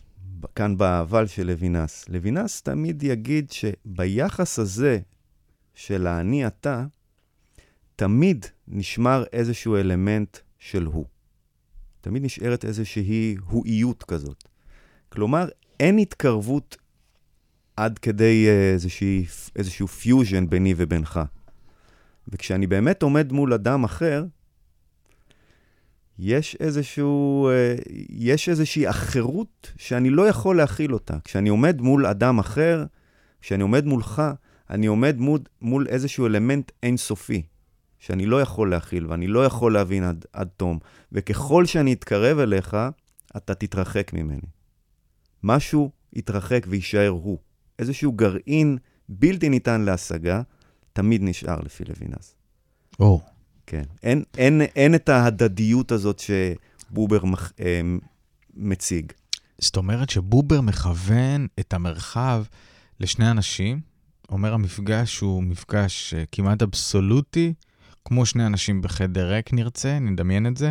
כאן בא האבל של לוינס. לוינס תמיד יגיד שביחס הזה של האני אתה, תמיד נשמר איזשהו אלמנט של הוא. תמיד נשארת איזושהי הואיות כזאת. כלומר, אין התקרבות עד כדי אה, איזושהי, איזשהו פיוז'ן ביני ובינך. וכשאני באמת עומד מול אדם אחר, יש איזשהו, אה, יש איזושהי אחרות שאני לא יכול להכיל אותה. כשאני עומד מול אדם אחר, כשאני עומד מולך, אני עומד מול, מול איזשהו אלמנט אינסופי, שאני לא יכול להכיל ואני לא יכול להבין עד, עד תום. וככל שאני אתקרב אליך, אתה תתרחק ממני. משהו יתרחק ויישאר הוא. איזשהו גרעין בלתי ניתן להשגה, תמיד נשאר לפי לוינס. או. Oh. כן. אין, אין, אין את ההדדיות הזאת שבובר מח, אה, מציג. זאת אומרת שבובר מכוון את המרחב לשני אנשים, אומר המפגש הוא מפגש אה, כמעט אבסולוטי, כמו שני אנשים בחדר ריק נרצה, נדמיין את זה.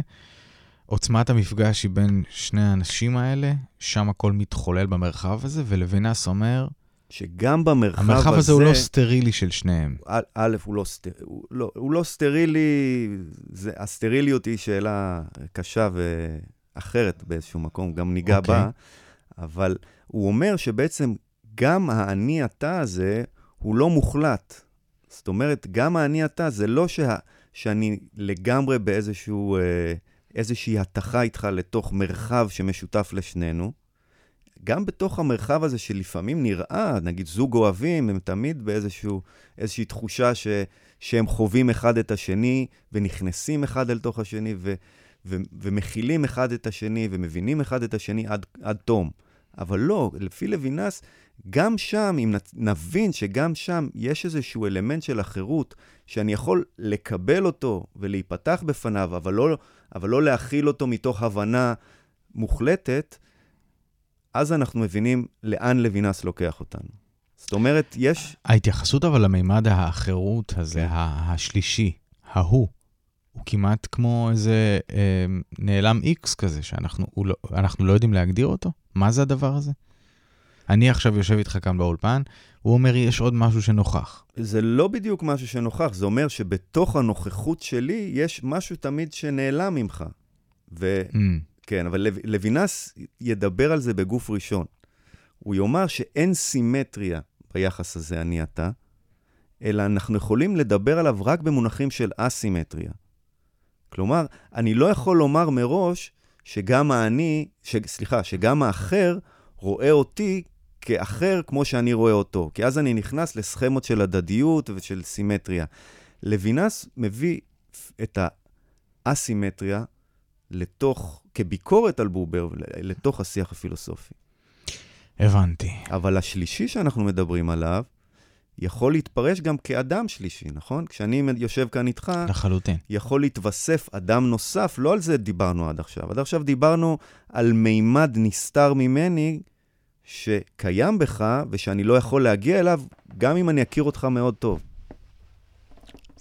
עוצמת המפגש היא בין שני האנשים האלה, שם הכל מתחולל במרחב הזה, ולוינס אומר, שגם במרחב המרחב הזה... המרחב הזה הוא לא סטרילי של שניהם. א', הוא לא, סטר... הוא, לא, הוא לא סטרילי, זה, הסטריליות היא שאלה קשה ואחרת באיזשהו מקום, גם ניגע okay. אוקיי. בה, אבל הוא אומר שבעצם גם האני אתה הזה הוא לא מוחלט. זאת אומרת, גם האני אתה זה לא שה, שאני לגמרי באיזשהו... אה, איזושהי התכה איתך לתוך מרחב שמשותף לשנינו, גם בתוך המרחב הזה שלפעמים נראה, נגיד זוג אוהבים, הם תמיד באיזושהי תחושה ש, שהם חווים אחד את השני ונכנסים אחד אל תוך השני ו, ו, ומכילים אחד את השני ומבינים אחד את השני עד, עד תום. אבל לא, לפי לוינס, גם שם, אם נבין שגם שם יש איזשהו אלמנט של החירות, שאני יכול לקבל אותו ולהיפתח בפניו, אבל לא, אבל לא להכיל אותו מתוך הבנה מוחלטת, אז אנחנו מבינים לאן לוינס לוקח אותנו. זאת אומרת, יש... ההתייחסות אבל למימד החירות הזה, כן. השלישי, ההוא, הוא כמעט כמו איזה אה, נעלם איקס כזה, שאנחנו לא, לא יודעים להגדיר אותו. מה זה הדבר הזה? אני עכשיו יושב איתך כאן באולפן, הוא אומר, יש עוד משהו שנוכח. זה לא בדיוק משהו שנוכח, זה אומר שבתוך הנוכחות שלי יש משהו תמיד שנעלם ממך. ו... Mm. כן, אבל לו, לוינס ידבר על זה בגוף ראשון. הוא יאמר שאין סימטריה ביחס הזה, אני אתה, אלא אנחנו יכולים לדבר עליו רק במונחים של אסימטריה. כלומר, אני לא יכול לומר מראש שגם האני, ש, סליחה, שגם האחר רואה אותי כאחר כמו שאני רואה אותו, כי אז אני נכנס לסכמות של הדדיות ושל סימטריה. לוינס מביא את האסימטריה לתוך, כביקורת על בובר, לתוך השיח הפילוסופי. הבנתי. אבל השלישי שאנחנו מדברים עליו, יכול להתפרש גם כאדם שלישי, נכון? כשאני יושב כאן איתך, לחלוטין. יכול להתווסף אדם נוסף, לא על זה דיברנו עד עכשיו. עד עכשיו דיברנו על מימד נסתר ממני, שקיים בך, ושאני לא יכול להגיע אליו, גם אם אני אכיר אותך מאוד טוב.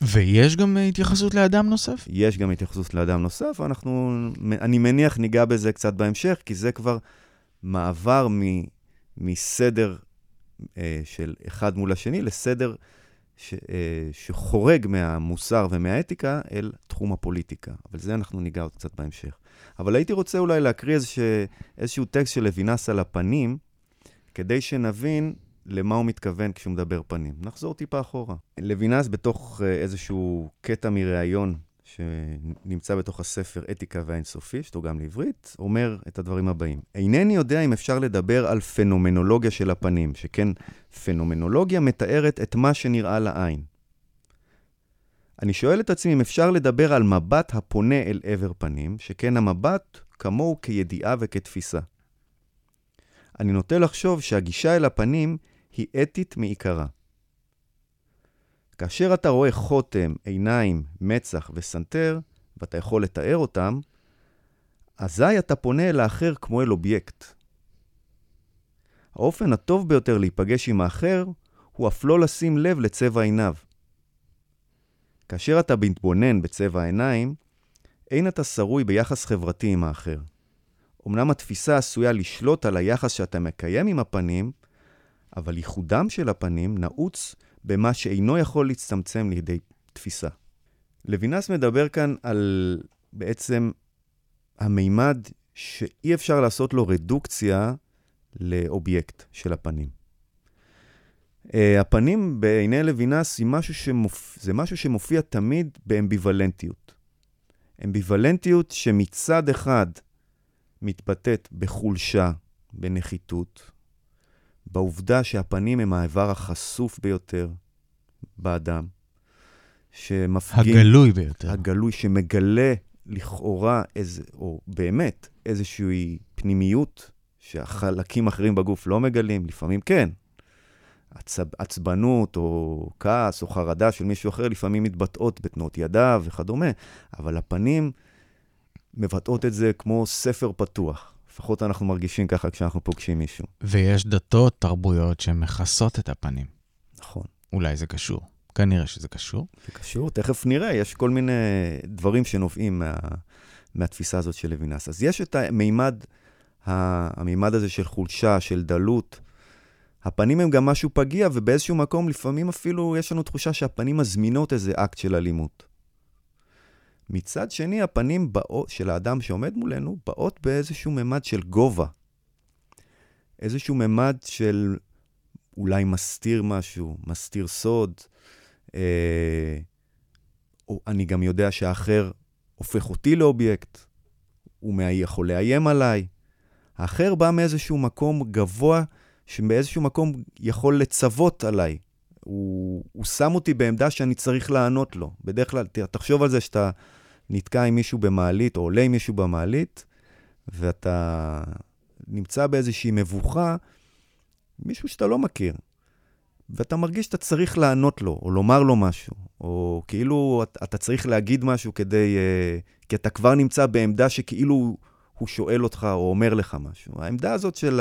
ויש גם התייחסות לאדם נוסף? יש גם התייחסות לאדם נוסף, אנחנו, אני מניח ניגע בזה קצת בהמשך, כי זה כבר מעבר מ, מסדר אה, של אחד מול השני לסדר ש, אה, שחורג מהמוסר ומהאתיקה אל תחום הפוליטיקה. אבל זה אנחנו ניגע עוד קצת בהמשך. אבל הייתי רוצה אולי להקריא איזשה, איזשהו טקסט של לוינס על הפנים, כדי שנבין למה הוא מתכוון כשהוא מדבר פנים. נחזור טיפה אחורה. לוינס בתוך אה, איזשהו קטע מראיון שנמצא בתוך הספר אתיקה והאינסופי, שתורגם לעברית, אומר את הדברים הבאים: אינני יודע אם אפשר לדבר על פנומנולוגיה של הפנים, שכן פנומנולוגיה מתארת את מה שנראה לעין. אני שואל את עצמי אם אפשר לדבר על מבט הפונה אל עבר פנים, שכן המבט כמוהו כידיעה וכתפיסה. אני נוטה לחשוב שהגישה אל הפנים היא אתית מעיקרה. כאשר אתה רואה חותם, עיניים, מצח וסנטר, ואתה יכול לתאר אותם, אזי אתה פונה אל האחר כמו אל אובייקט. האופן הטוב ביותר להיפגש עם האחר הוא אף לא לשים לב לצבע עיניו. כאשר אתה מתבונן בצבע העיניים, אין אתה שרוי ביחס חברתי עם האחר. אמנם התפיסה עשויה לשלוט על היחס שאתה מקיים עם הפנים, אבל ייחודם של הפנים נעוץ במה שאינו יכול להצטמצם לידי תפיסה. לוינס מדבר כאן על בעצם המימד שאי אפשר לעשות לו רדוקציה לאובייקט של הפנים. Uh, הפנים בעיני לוינס משהו, שמופ... זה משהו שמופיע תמיד באמביוולנטיות. אמביוולנטיות שמצד אחד מתבטאת בחולשה, בנחיתות, בעובדה שהפנים הם האיבר החשוף ביותר באדם, שמפגין... הגלוי ביותר. הגלוי, שמגלה לכאורה, איזה, או באמת, איזושהי פנימיות שהחלקים אחרים בגוף לא מגלים, לפעמים כן. עצב, עצבנות או כעס או חרדה של מישהו אחר לפעמים מתבטאות בתנועות ידיו וכדומה, אבל הפנים מבטאות את זה כמו ספר פתוח. לפחות אנחנו מרגישים ככה כשאנחנו פוגשים מישהו. ויש דתות, תרבויות שמכסות את הפנים. נכון. אולי זה קשור. כנראה שזה קשור. זה קשור, תכף נראה, יש כל מיני דברים שנובעים מה, מהתפיסה הזאת של לוינס. אז יש את המימד, המימד הזה של חולשה, של דלות. הפנים הם גם משהו פגיע, ובאיזשהו מקום לפעמים אפילו יש לנו תחושה שהפנים מזמינות איזה אקט של אלימות. מצד שני, הפנים באות, של האדם שעומד מולנו באות באיזשהו ממד של גובה. איזשהו ממד של אולי מסתיר משהו, מסתיר סוד. אה, או אני גם יודע שהאחר הופך אותי לאובייקט, הוא יכול לאיים עליי. האחר בא מאיזשהו מקום גבוה, שבאיזשהו מקום יכול לצוות עליי. הוא, הוא שם אותי בעמדה שאני צריך לענות לו. בדרך כלל, תחשוב על זה שאתה נתקע עם מישהו במעלית, או עולה עם מישהו במעלית, ואתה נמצא באיזושהי מבוכה, מישהו שאתה לא מכיר, ואתה מרגיש שאתה צריך לענות לו, או לומר לו משהו, או כאילו אתה צריך להגיד משהו כדי... Uh, כי אתה כבר נמצא בעמדה שכאילו הוא שואל אותך או אומר לך משהו. העמדה הזאת של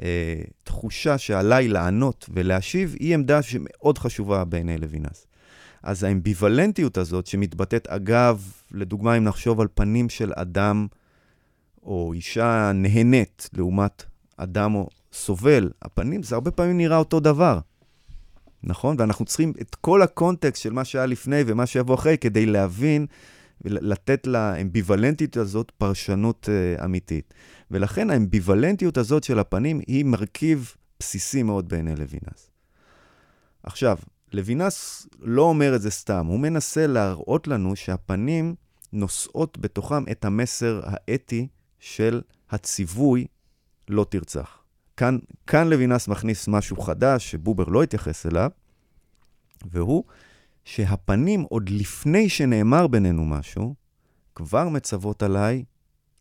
אה, שעליי לענות ולהשיב, היא עמדה שמאוד חשובה בעיני לוינס. אז האמביוולנטיות הזאת, שמתבטאת, אגב, לדוגמה, אם נחשוב על פנים של אדם או אישה נהנית לעומת אדם או סובל, הפנים, זה הרבה פעמים נראה אותו דבר, נכון? ואנחנו צריכים את כל הקונטקסט של מה שהיה לפני ומה שיבוא אחרי כדי להבין ולתת לאמביוולנטיות הזאת פרשנות uh, אמיתית. ולכן האמביוולנטיות הזאת של הפנים היא מרכיב בסיסי מאוד בעיני לוינס. עכשיו, לוינס לא אומר את זה סתם, הוא מנסה להראות לנו שהפנים נושאות בתוכם את המסר האתי של הציווי לא תרצח. כאן, כאן לוינס מכניס משהו חדש שבובר לא התייחס אליו, והוא שהפנים, עוד לפני שנאמר בינינו משהו, כבר מצוות עליי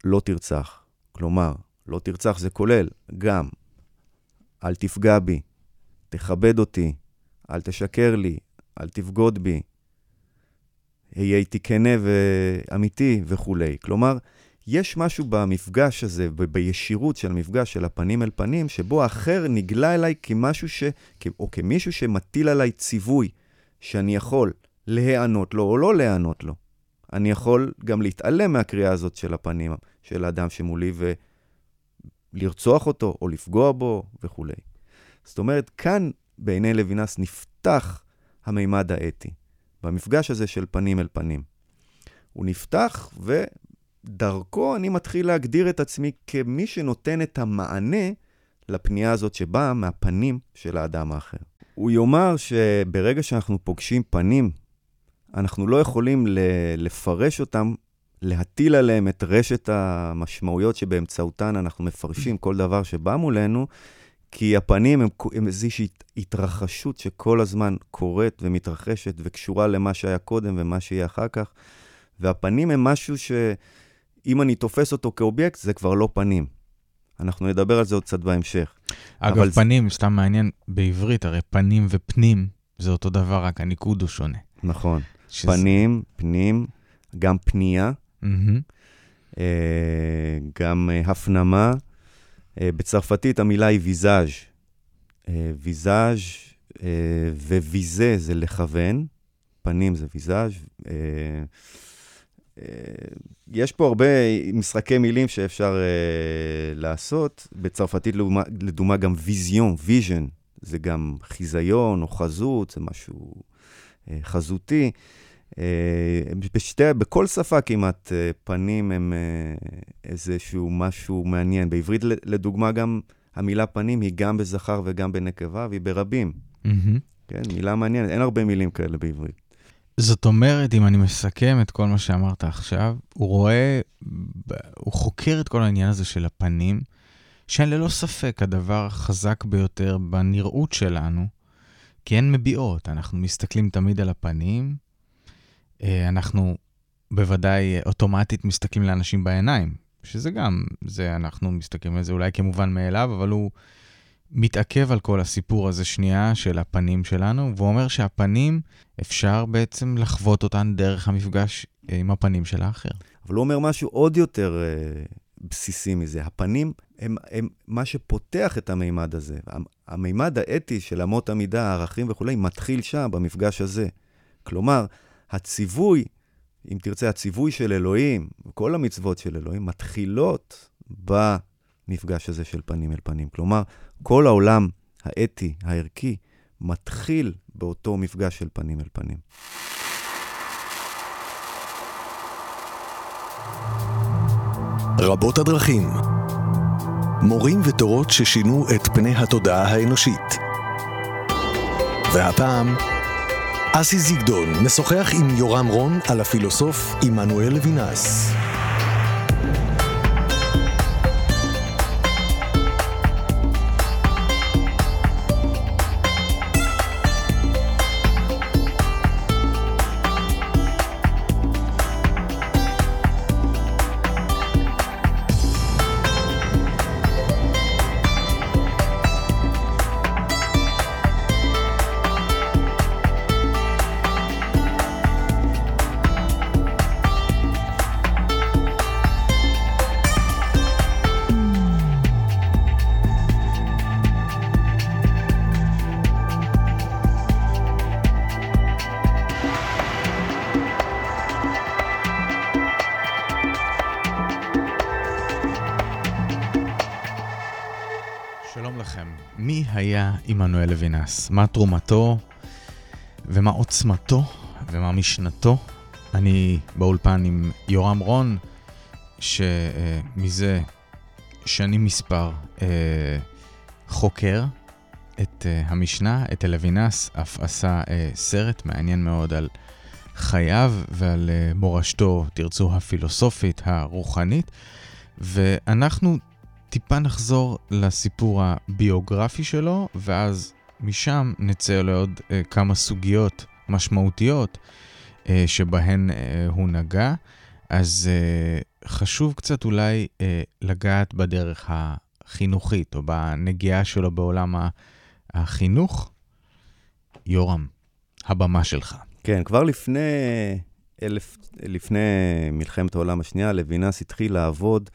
לא תרצח. כלומר, לא תרצח זה כולל גם אל תפגע בי, תכבד אותי, אל תשקר לי, אל תבגוד בי, היה איתי כנה ואמיתי וכולי. כלומר, יש משהו במפגש הזה, בישירות של המפגש של הפנים אל פנים, שבו האחר נגלה אליי כמשהו ש... או כמישהו שמטיל עליי ציווי שאני יכול להיענות לו או לא להיענות לו. אני יכול גם להתעלם מהקריאה הזאת של הפנים של האדם שמולי ולרצוח אותו או לפגוע בו וכולי. זאת אומרת, כאן בעיני לוינס נפתח המימד האתי, במפגש הזה של פנים אל פנים. הוא נפתח, ודרכו אני מתחיל להגדיר את עצמי כמי שנותן את המענה לפנייה הזאת שבאה מהפנים של האדם האחר. הוא יאמר שברגע שאנחנו פוגשים פנים, אנחנו לא יכולים לפרש אותם, להטיל עליהם את רשת המשמעויות שבאמצעותן אנחנו מפרשים כל דבר שבא מולנו, כי הפנים הם, הם איזושהי התרחשות שכל הזמן קורית ומתרחשת וקשורה למה שהיה קודם ומה שיהיה אחר כך. והפנים הם משהו שאם אני תופס אותו כאובייקט, זה כבר לא פנים. אנחנו נדבר על זה עוד קצת בהמשך. אגב, פנים, זה... סתם מעניין, בעברית, הרי פנים ופנים זה אותו דבר, רק הניקוד הוא שונה. נכון. שזה... פנים, פנים, גם פנייה, mm-hmm. אה, גם אה, הפנמה. אה, בצרפתית המילה היא ויזאז'. אה, ויזאז' אה, וויזה זה לכוון, פנים זה ויזאז'. יש פה הרבה משחקי מילים שאפשר אה, לעשות. בצרפתית, לדוגמה, גם vision, vision, זה גם חיזיון או חזות, זה משהו אה, חזותי. אה, בשתי, בכל שפה כמעט, אה, פנים הם אה, איזשהו משהו מעניין. בעברית, לדוגמה, גם המילה פנים היא גם בזכר וגם בנקבה, והיא ברבים. מממ-הממ. כן, מילה מעניינת, אין הרבה מילים כאלה בעברית. זאת אומרת, אם אני מסכם את כל מה שאמרת עכשיו, הוא רואה, הוא חוקר את כל העניין הזה של הפנים, שהן ללא ספק הדבר החזק ביותר בנראות שלנו, כי הן מביעות. אנחנו מסתכלים תמיד על הפנים, אה, אנחנו בוודאי אוטומטית מסתכלים לאנשים בעיניים, שזה גם, זה, אנחנו מסתכלים על זה אולי כמובן מאליו, אבל הוא מתעכב על כל הסיפור הזה שנייה של הפנים שלנו, והוא אומר שהפנים, אפשר בעצם לחוות אותן דרך המפגש עם הפנים של האחר. אבל הוא אומר משהו עוד יותר uh, בסיסי מזה. הפנים הם, הם מה שפותח את המימד הזה. המימד האתי של אמות המידה, הערכים וכולי, מתחיל שם, במפגש הזה. כלומר, הציווי, אם תרצה, הציווי של אלוהים, כל המצוות של אלוהים, מתחילות במפגש הזה של פנים אל פנים. כלומר, כל העולם האתי, הערכי, מתחיל באותו מפגש של פנים אל פנים. רבות הדרכים מורים ותורות ששינו את פני התודעה האנושית. והפעם, אסי זיגדון משוחח עם יורם רון על הפילוסוף עמנואל לוינס. לוינס. מה תרומתו ומה עוצמתו ומה משנתו. אני באולפן עם יורם רון, שמזה שנים מספר אה, חוקר את אה, המשנה, את אלווינס, אף עשה אה, סרט מעניין מאוד על חייו ועל מורשתו, תרצו, הפילוסופית, הרוחנית. ואנחנו טיפה נחזור לסיפור הביוגרפי שלו, ואז משם נצא לעוד אה, כמה סוגיות משמעותיות אה, שבהן אה, הוא נגע. אז אה, חשוב קצת אולי אה, לגעת בדרך החינוכית, או בנגיעה שלו בעולם החינוך. יורם, הבמה שלך. כן, כבר לפני, אלף, לפני מלחמת העולם השנייה, לוינס התחיל לעבוד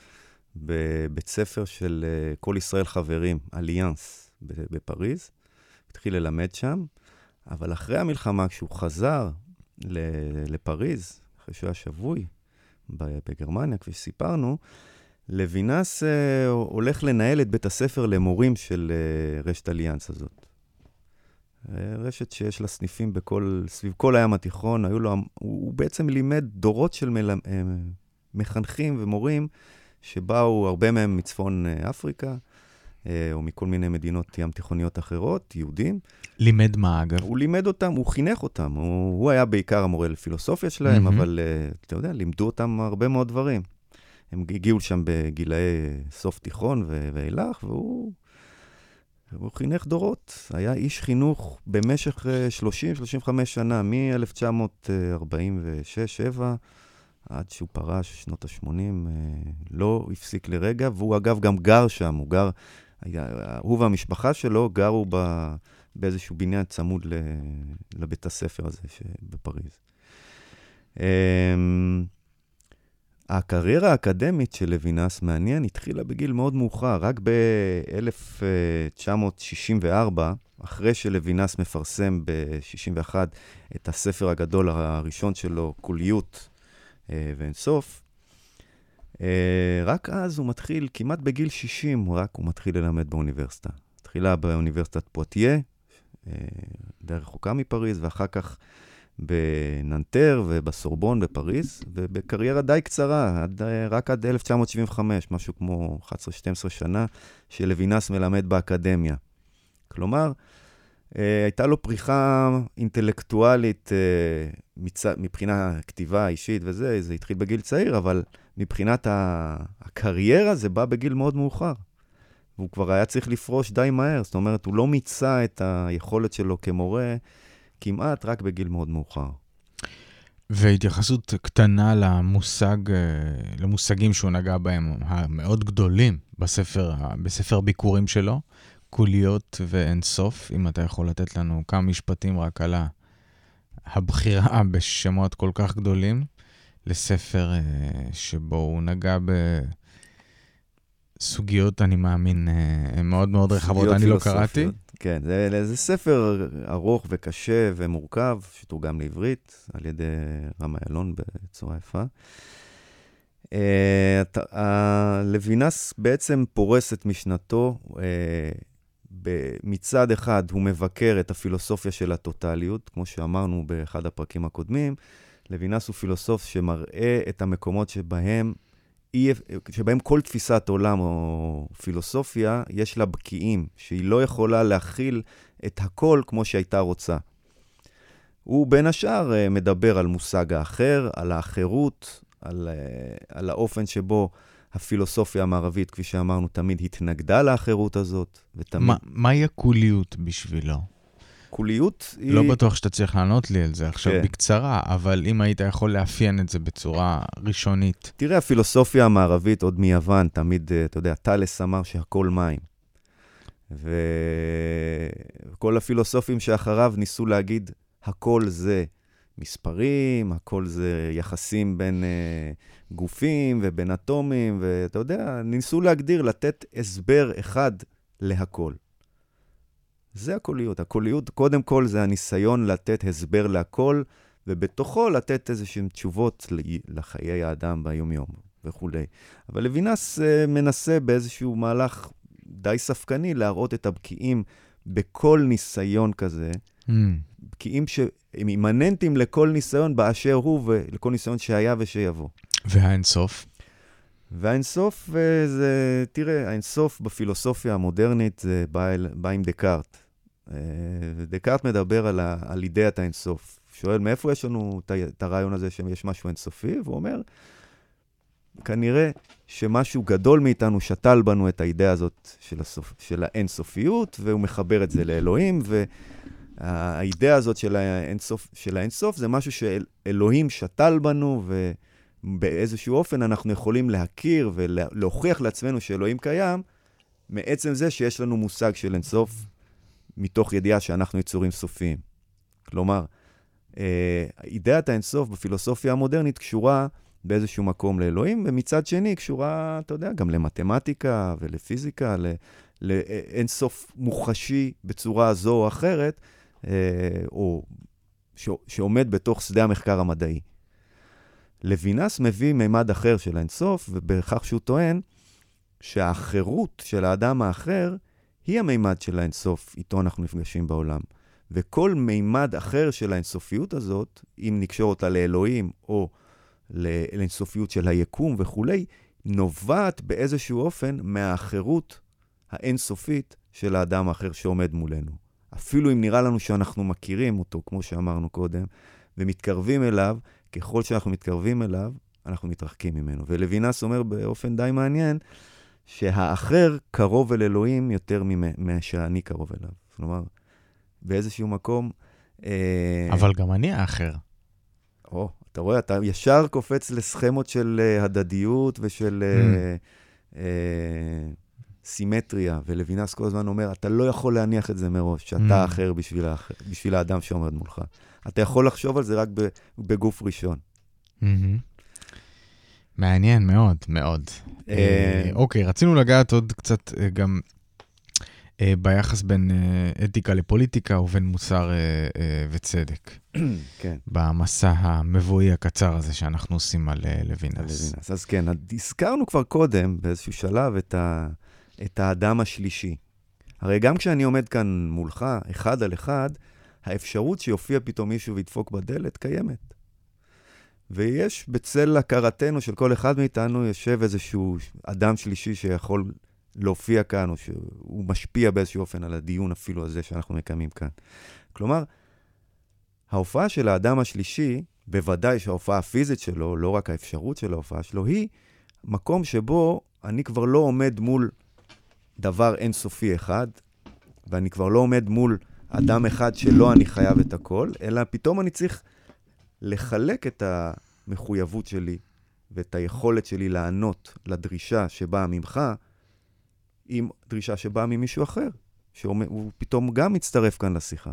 בבית ספר של uh, כל ישראל חברים, אליאנס, בפריז. התחיל ללמד שם, אבל אחרי המלחמה, כשהוא חזר לפריז, אחרי שהוא היה שבוי בגרמניה, כפי שסיפרנו, לוינס uh, הולך לנהל את בית הספר למורים של uh, רשת אליאנס הזאת. רשת שיש לה סניפים בכל, סביב כל הים התיכון, היו לו, הוא, הוא בעצם לימד דורות של מל, מחנכים ומורים שבאו הרבה מהם מצפון אה, אפריקה, אה, או מכל מיני מדינות ים תיכוניות אחרות, יהודים. לימד מה, אגב? הוא לימד אותם, הוא חינך אותם. הוא, הוא היה בעיקר המורה לפילוסופיה שלהם, mm-hmm. אבל אה, אתה יודע, לימדו אותם הרבה מאוד דברים. הם הגיעו לשם בגילאי סוף תיכון ואילך, והוא... הוא חינך דורות, היה איש חינוך במשך 30-35 שנה, מ-1946-7 עד שהוא פרש, שנות ה-80, אה, לא הפסיק לרגע, והוא אגב גם גר שם, הוא גר, היה, הוא והמשפחה שלו גרו ב, באיזשהו בניין צמוד ל, לבית הספר הזה בפריז. אמ, הקריירה האקדמית של לוינס, מעניין, התחילה בגיל מאוד מאוחר, רק ב-1964, אחרי שלוינס מפרסם ב-61 את הספר הגדול הראשון שלו, קוליות, ואינסוף, רק אז הוא מתחיל, כמעט בגיל 60, רק הוא מתחיל ללמד באוניברסיטה. תחילה באוניברסיטת פואטיה, די רחוקה מפריז, ואחר כך בננטר ובסורבון בפריז, ובקריירה די קצרה, עד, רק עד 1975, משהו כמו 11-12 שנה, שלוינס מלמד באקדמיה. כלומר, אה, הייתה לו פריחה אינטלקטואלית אה, מצ... מבחינה כתיבה אישית וזה, זה התחיל בגיל צעיר, אבל מבחינת הקריירה זה בא בגיל מאוד מאוחר. והוא כבר היה צריך לפרוש די מהר, זאת אומרת, הוא לא מיצה את היכולת שלו כמורה כמעט רק בגיל מאוד מאוחר. והתייחסות קטנה למושג, אה, למושגים שהוא נגע בהם, המאוד גדולים בספר, בספר ביקורים שלו, קוליות ואינסוף, אם אתה יכול לתת לנו כמה משפטים רק על הבחירה [laughs] בשמות כל כך גדולים, לספר אה, שבו הוא נגע בסוגיות, אני מאמין, אה, מאוד מאוד רחבות, אני לא קראתי. כן, זה, זה ספר ארוך וקשה ומורכב, שתורגם לעברית על ידי רם איילון בצורה יפה. Uh, לוינס בעצם פורס את משנתו. מצד אחד הוא מבקר את הפילוסופיה של הטוטליות, כמו שאמרנו באחד הפרקים הקודמים. לוינס הוא פילוסוף שמראה את המקומות שבהם שבהם כל תפיסת עולם או פילוסופיה, יש לה בקיאים, שהיא לא יכולה להכיל את הכל כמו שהייתה רוצה. הוא בין השאר אה, מדבר על מושג האחר, על האחרות, על, אה, על האופן שבו הפילוסופיה המערבית, כפי שאמרנו, תמיד התנגדה לאחרות הזאת. ותמיד... מה, מהי הקוליות בשבילו? קוליות היא... לא בטוח שאתה צריך לענות לי על זה עכשיו כן. בקצרה, אבל אם היית יכול לאפיין את זה בצורה ראשונית. תראה, הפילוסופיה המערבית, עוד מיוון, תמיד, אה, אתה יודע, טלס אמר שהכל מים. וכל הפילוסופים שאחריו ניסו להגיד, הכל זה מספרים, הכל זה יחסים בין uh, גופים ובין אטומים, ואתה יודע, ניסו להגדיר, לתת הסבר אחד להכל. זה הקוליות. הקוליות, קודם כל, זה הניסיון לתת הסבר להכל, ובתוכו לתת איזשהן תשובות לחיי האדם ביומיום וכולי. אבל לוינס uh, מנסה באיזשהו מהלך די ספקני להראות את הבקיעים בכל ניסיון כזה, mm. בקיעים שהם אימננטיים לכל ניסיון באשר הוא ולכל ניסיון שהיה ושיבוא. והאינסוף? והאינסוף אה, זה, תראה, האינסוף בפילוסופיה המודרנית זה בא, בא עם דקארט. אה, דקארט מדבר על, ה, על אידאת האינסוף. שואל, מאיפה יש לנו את הרעיון הזה שיש משהו אינסופי? והוא אומר, כנראה שמשהו גדול מאיתנו שתל בנו את האידאה הזאת של, הסוף, של האינסופיות, והוא מחבר את זה לאלוהים, והאידאה הזאת של האינסוף, של האינסוף זה משהו שאלוהים שתל בנו, ובאיזשהו אופן אנחנו יכולים להכיר ולהוכיח לעצמנו שאלוהים קיים, מעצם זה שיש לנו מושג של אינסוף, מתוך ידיעה שאנחנו יצורים סופיים. כלומר, אה, אידאת האינסוף בפילוסופיה המודרנית קשורה באיזשהו מקום לאלוהים, ומצד שני קשורה, אתה יודע, גם למתמטיקה ולפיזיקה, לאינסוף מוחשי בצורה זו או אחרת, או ש, שעומד בתוך שדה המחקר המדעי. לוינס מביא מימד אחר של האינסוף, ובכך שהוא טוען שהחירות של האדם האחר היא המימד של האינסוף, איתו אנחנו נפגשים בעולם. וכל מימד אחר של האינסופיות הזאת, אם נקשור אותה לאלוהים או לאינסופיות של היקום וכולי, נובעת באיזשהו אופן מהאחרות האינסופית של האדם האחר שעומד מולנו. אפילו אם נראה לנו שאנחנו מכירים אותו, כמו שאמרנו קודם, ומתקרבים אליו, ככל שאנחנו מתקרבים אליו, אנחנו מתרחקים ממנו. ולוינס אומר באופן די מעניין, שהאחר קרוב אל אלוהים יותר משאני קרוב אליו. כלומר, באיזשהו מקום... אה... אבל גם אני האחר. או, אתה רואה, אתה ישר קופץ לסכמות של uh, הדדיות ושל uh, uh, סימטריה, ולוינס כל הזמן אומר, אתה לא יכול להניח את זה מראש, שאתה mm. אחר בשביל, האחר, בשביל האדם שעומד מולך. אתה יכול לחשוב על זה רק בגוף ראשון. Mm-hmm. מעניין מאוד, מאוד. אה, אוקיי, רצינו לגעת עוד קצת גם אה, ביחס בין אה, אתיקה לפוליטיקה ובין מוסר אה, אה, וצדק. [clears throat] כן. במסע המבואי הקצר הזה שאנחנו עושים על אה, לוינס. לוינס. אז כן, הזכרנו כבר קודם, באיזשהו שלב, את, ה, את האדם השלישי. הרי גם כשאני עומד כאן מולך, אחד על אחד, האפשרות שיופיע פתאום מישהו וידפוק בדלת קיימת. ויש בצל הכרתנו של כל אחד מאיתנו, יושב איזשהו אדם שלישי שיכול להופיע כאן, או שהוא משפיע באיזשהו אופן על הדיון אפילו הזה שאנחנו מקיימים כאן. כלומר, ההופעה של האדם השלישי, בוודאי שההופעה הפיזית שלו, לא רק האפשרות של ההופעה שלו, היא מקום שבו אני כבר לא עומד מול דבר אינסופי אחד, ואני כבר לא עומד מול אדם אחד שלא אני חייב את הכל, אלא פתאום אני צריך לחלק את המחויבות שלי ואת היכולת שלי לענות לדרישה שבאה ממך, עם דרישה שבאה ממישהו אחר, שהוא פתאום גם מצטרף כאן לשיחה.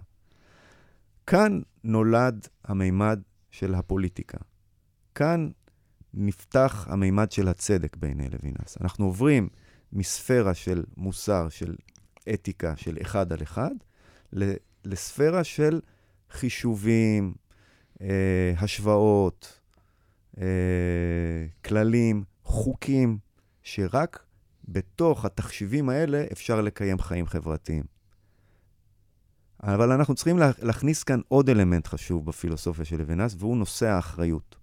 כאן נולד המימד של הפוליטיקה. כאן נפתח המימד של הצדק בעיני לוינס. אנחנו עוברים מספירה של מוסר, של אתיקה, של אחד על אחד, לספירה של חישובים, אה, השוואות, אה, כללים, חוקים, שרק בתוך התחשיבים האלה אפשר לקיים חיים חברתיים. אבל אנחנו צריכים להכניס כאן עוד אלמנט חשוב בפילוסופיה של לוינס, והוא נושא האחריות.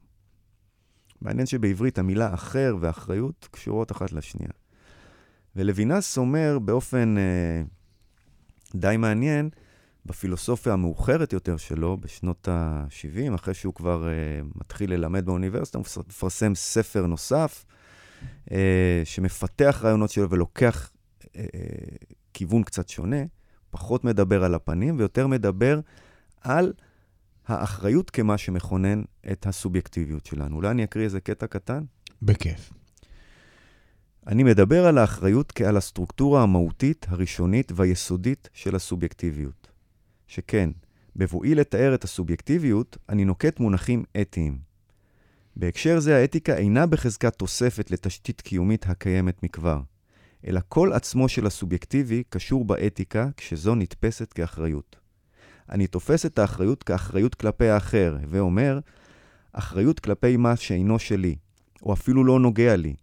מעניין שבעברית המילה אחר ואחריות קשורות אחת לשנייה. ולוינס אומר באופן אה, די מעניין, בפילוסופיה המאוחרת יותר שלו, בשנות ה-70, אחרי שהוא כבר uh, מתחיל ללמד באוניברסיטה, הוא מפרסם ספר נוסף, uh, שמפתח רעיונות שלו ולוקח uh, כיוון קצת שונה, פחות מדבר על הפנים ויותר מדבר על האחריות כמה שמכונן את הסובייקטיביות שלנו. אולי אני אקריא איזה קטע קטן? בכיף. אני מדבר על האחריות כעל הסטרוקטורה המהותית, הראשונית והיסודית של הסובייקטיביות. שכן, בבואי לתאר את הסובייקטיביות, אני נוקט מונחים אתיים. בהקשר זה האתיקה אינה בחזקת תוספת לתשתית קיומית הקיימת מכבר, אלא כל עצמו של הסובייקטיבי קשור באתיקה כשזו נתפסת כאחריות. אני תופס את האחריות כאחריות כלפי האחר, ואומר, אחריות כלפי מה שאינו שלי, או אפילו לא נוגע לי.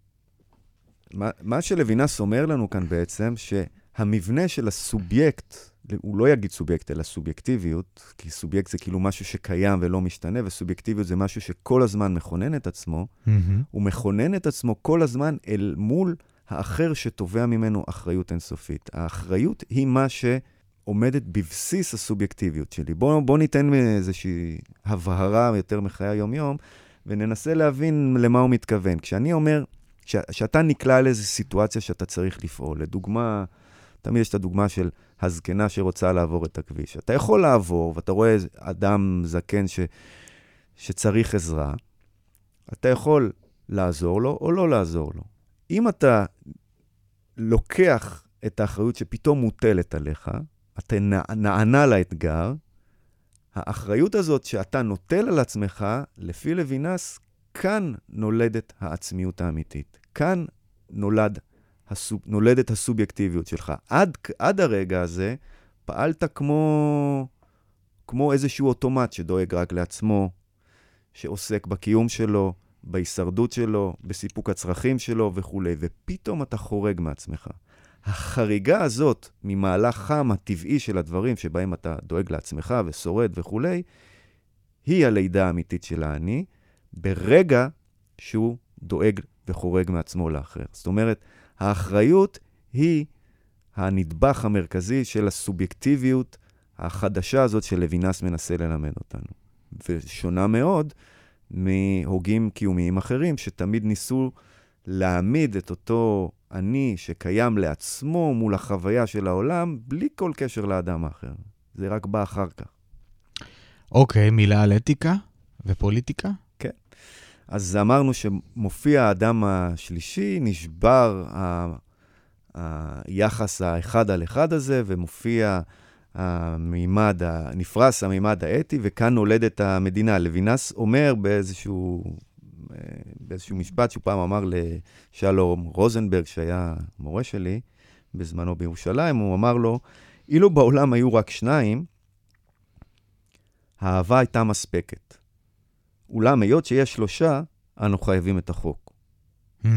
מה, מה שלוינס אומר לנו כאן בעצם, שהמבנה של הסובייקט הוא לא יגיד סובייקט, אלא סובייקטיביות, כי סובייקט זה כאילו משהו שקיים ולא משתנה, וסובייקטיביות זה משהו שכל הזמן מכונן את עצמו. Mm-hmm. הוא מכונן את עצמו כל הזמן אל מול האחר שתובע ממנו אחריות אינסופית. האחריות היא מה שעומדת בבסיס הסובייקטיביות שלי. בואו בוא ניתן איזושהי הבהרה יותר מחיי היום-יום, וננסה להבין למה הוא מתכוון. כשאני אומר, כשאתה נקלע לאיזו סיטואציה שאתה צריך לפעול, לדוגמה, תמיד יש את הדוגמה של הזקנה שרוצה לעבור את הכביש. אתה יכול לעבור, ואתה רואה אדם זקן ש, שצריך עזרה, אתה יכול לעזור לו או לא לעזור לו. אם אתה לוקח את האחריות שפתאום מוטלת עליך, אתה נענה לאתגר, האחריות הזאת שאתה נוטל על עצמך, לפי לוינס, כאן נולדת העצמיות האמיתית. כאן נולד הסוב, נולדת הסובייקטיביות שלך. עד, עד הרגע הזה פעלת כמו, כמו איזשהו אוטומט שדואג רק לעצמו, שעוסק בקיום שלו, בהישרדות שלו, בסיפוק הצרכים שלו וכולי, ופתאום אתה חורג מעצמך. החריגה הזאת ממהלכם הטבעי של הדברים שבהם אתה דואג לעצמך ושורד וכולי, היא הלידה האמיתית של האני, ברגע שהוא דואג וחורג מעצמו לאחר. זאת אומרת, האחריות היא הנדבך המרכזי של הסובייקטיביות החדשה הזאת שלוינס מנסה ללמד אותנו. ושונה מאוד מהוגים קיומיים אחרים, שתמיד ניסו להעמיד את אותו אני שקיים לעצמו מול החוויה של העולם, בלי כל קשר לאדם האחר. זה רק בא אחר כך. אוקיי, מילה על אתיקה ופוליטיקה? אז אמרנו שמופיע האדם השלישי, נשבר ה... היחס האחד על אחד הזה, ומופיע המימד, נפרס המימד האתי, וכאן נולדת המדינה. לוינס אומר באיזשהו, באיזשהו משפט שהוא פעם אמר לשלום רוזנברג, שהיה מורה שלי, בזמנו בירושלים, הוא אמר לו, אילו בעולם היו רק שניים, האהבה הייתה מספקת. אולם היות שיש שלושה, אנו חייבים את החוק. Hmm.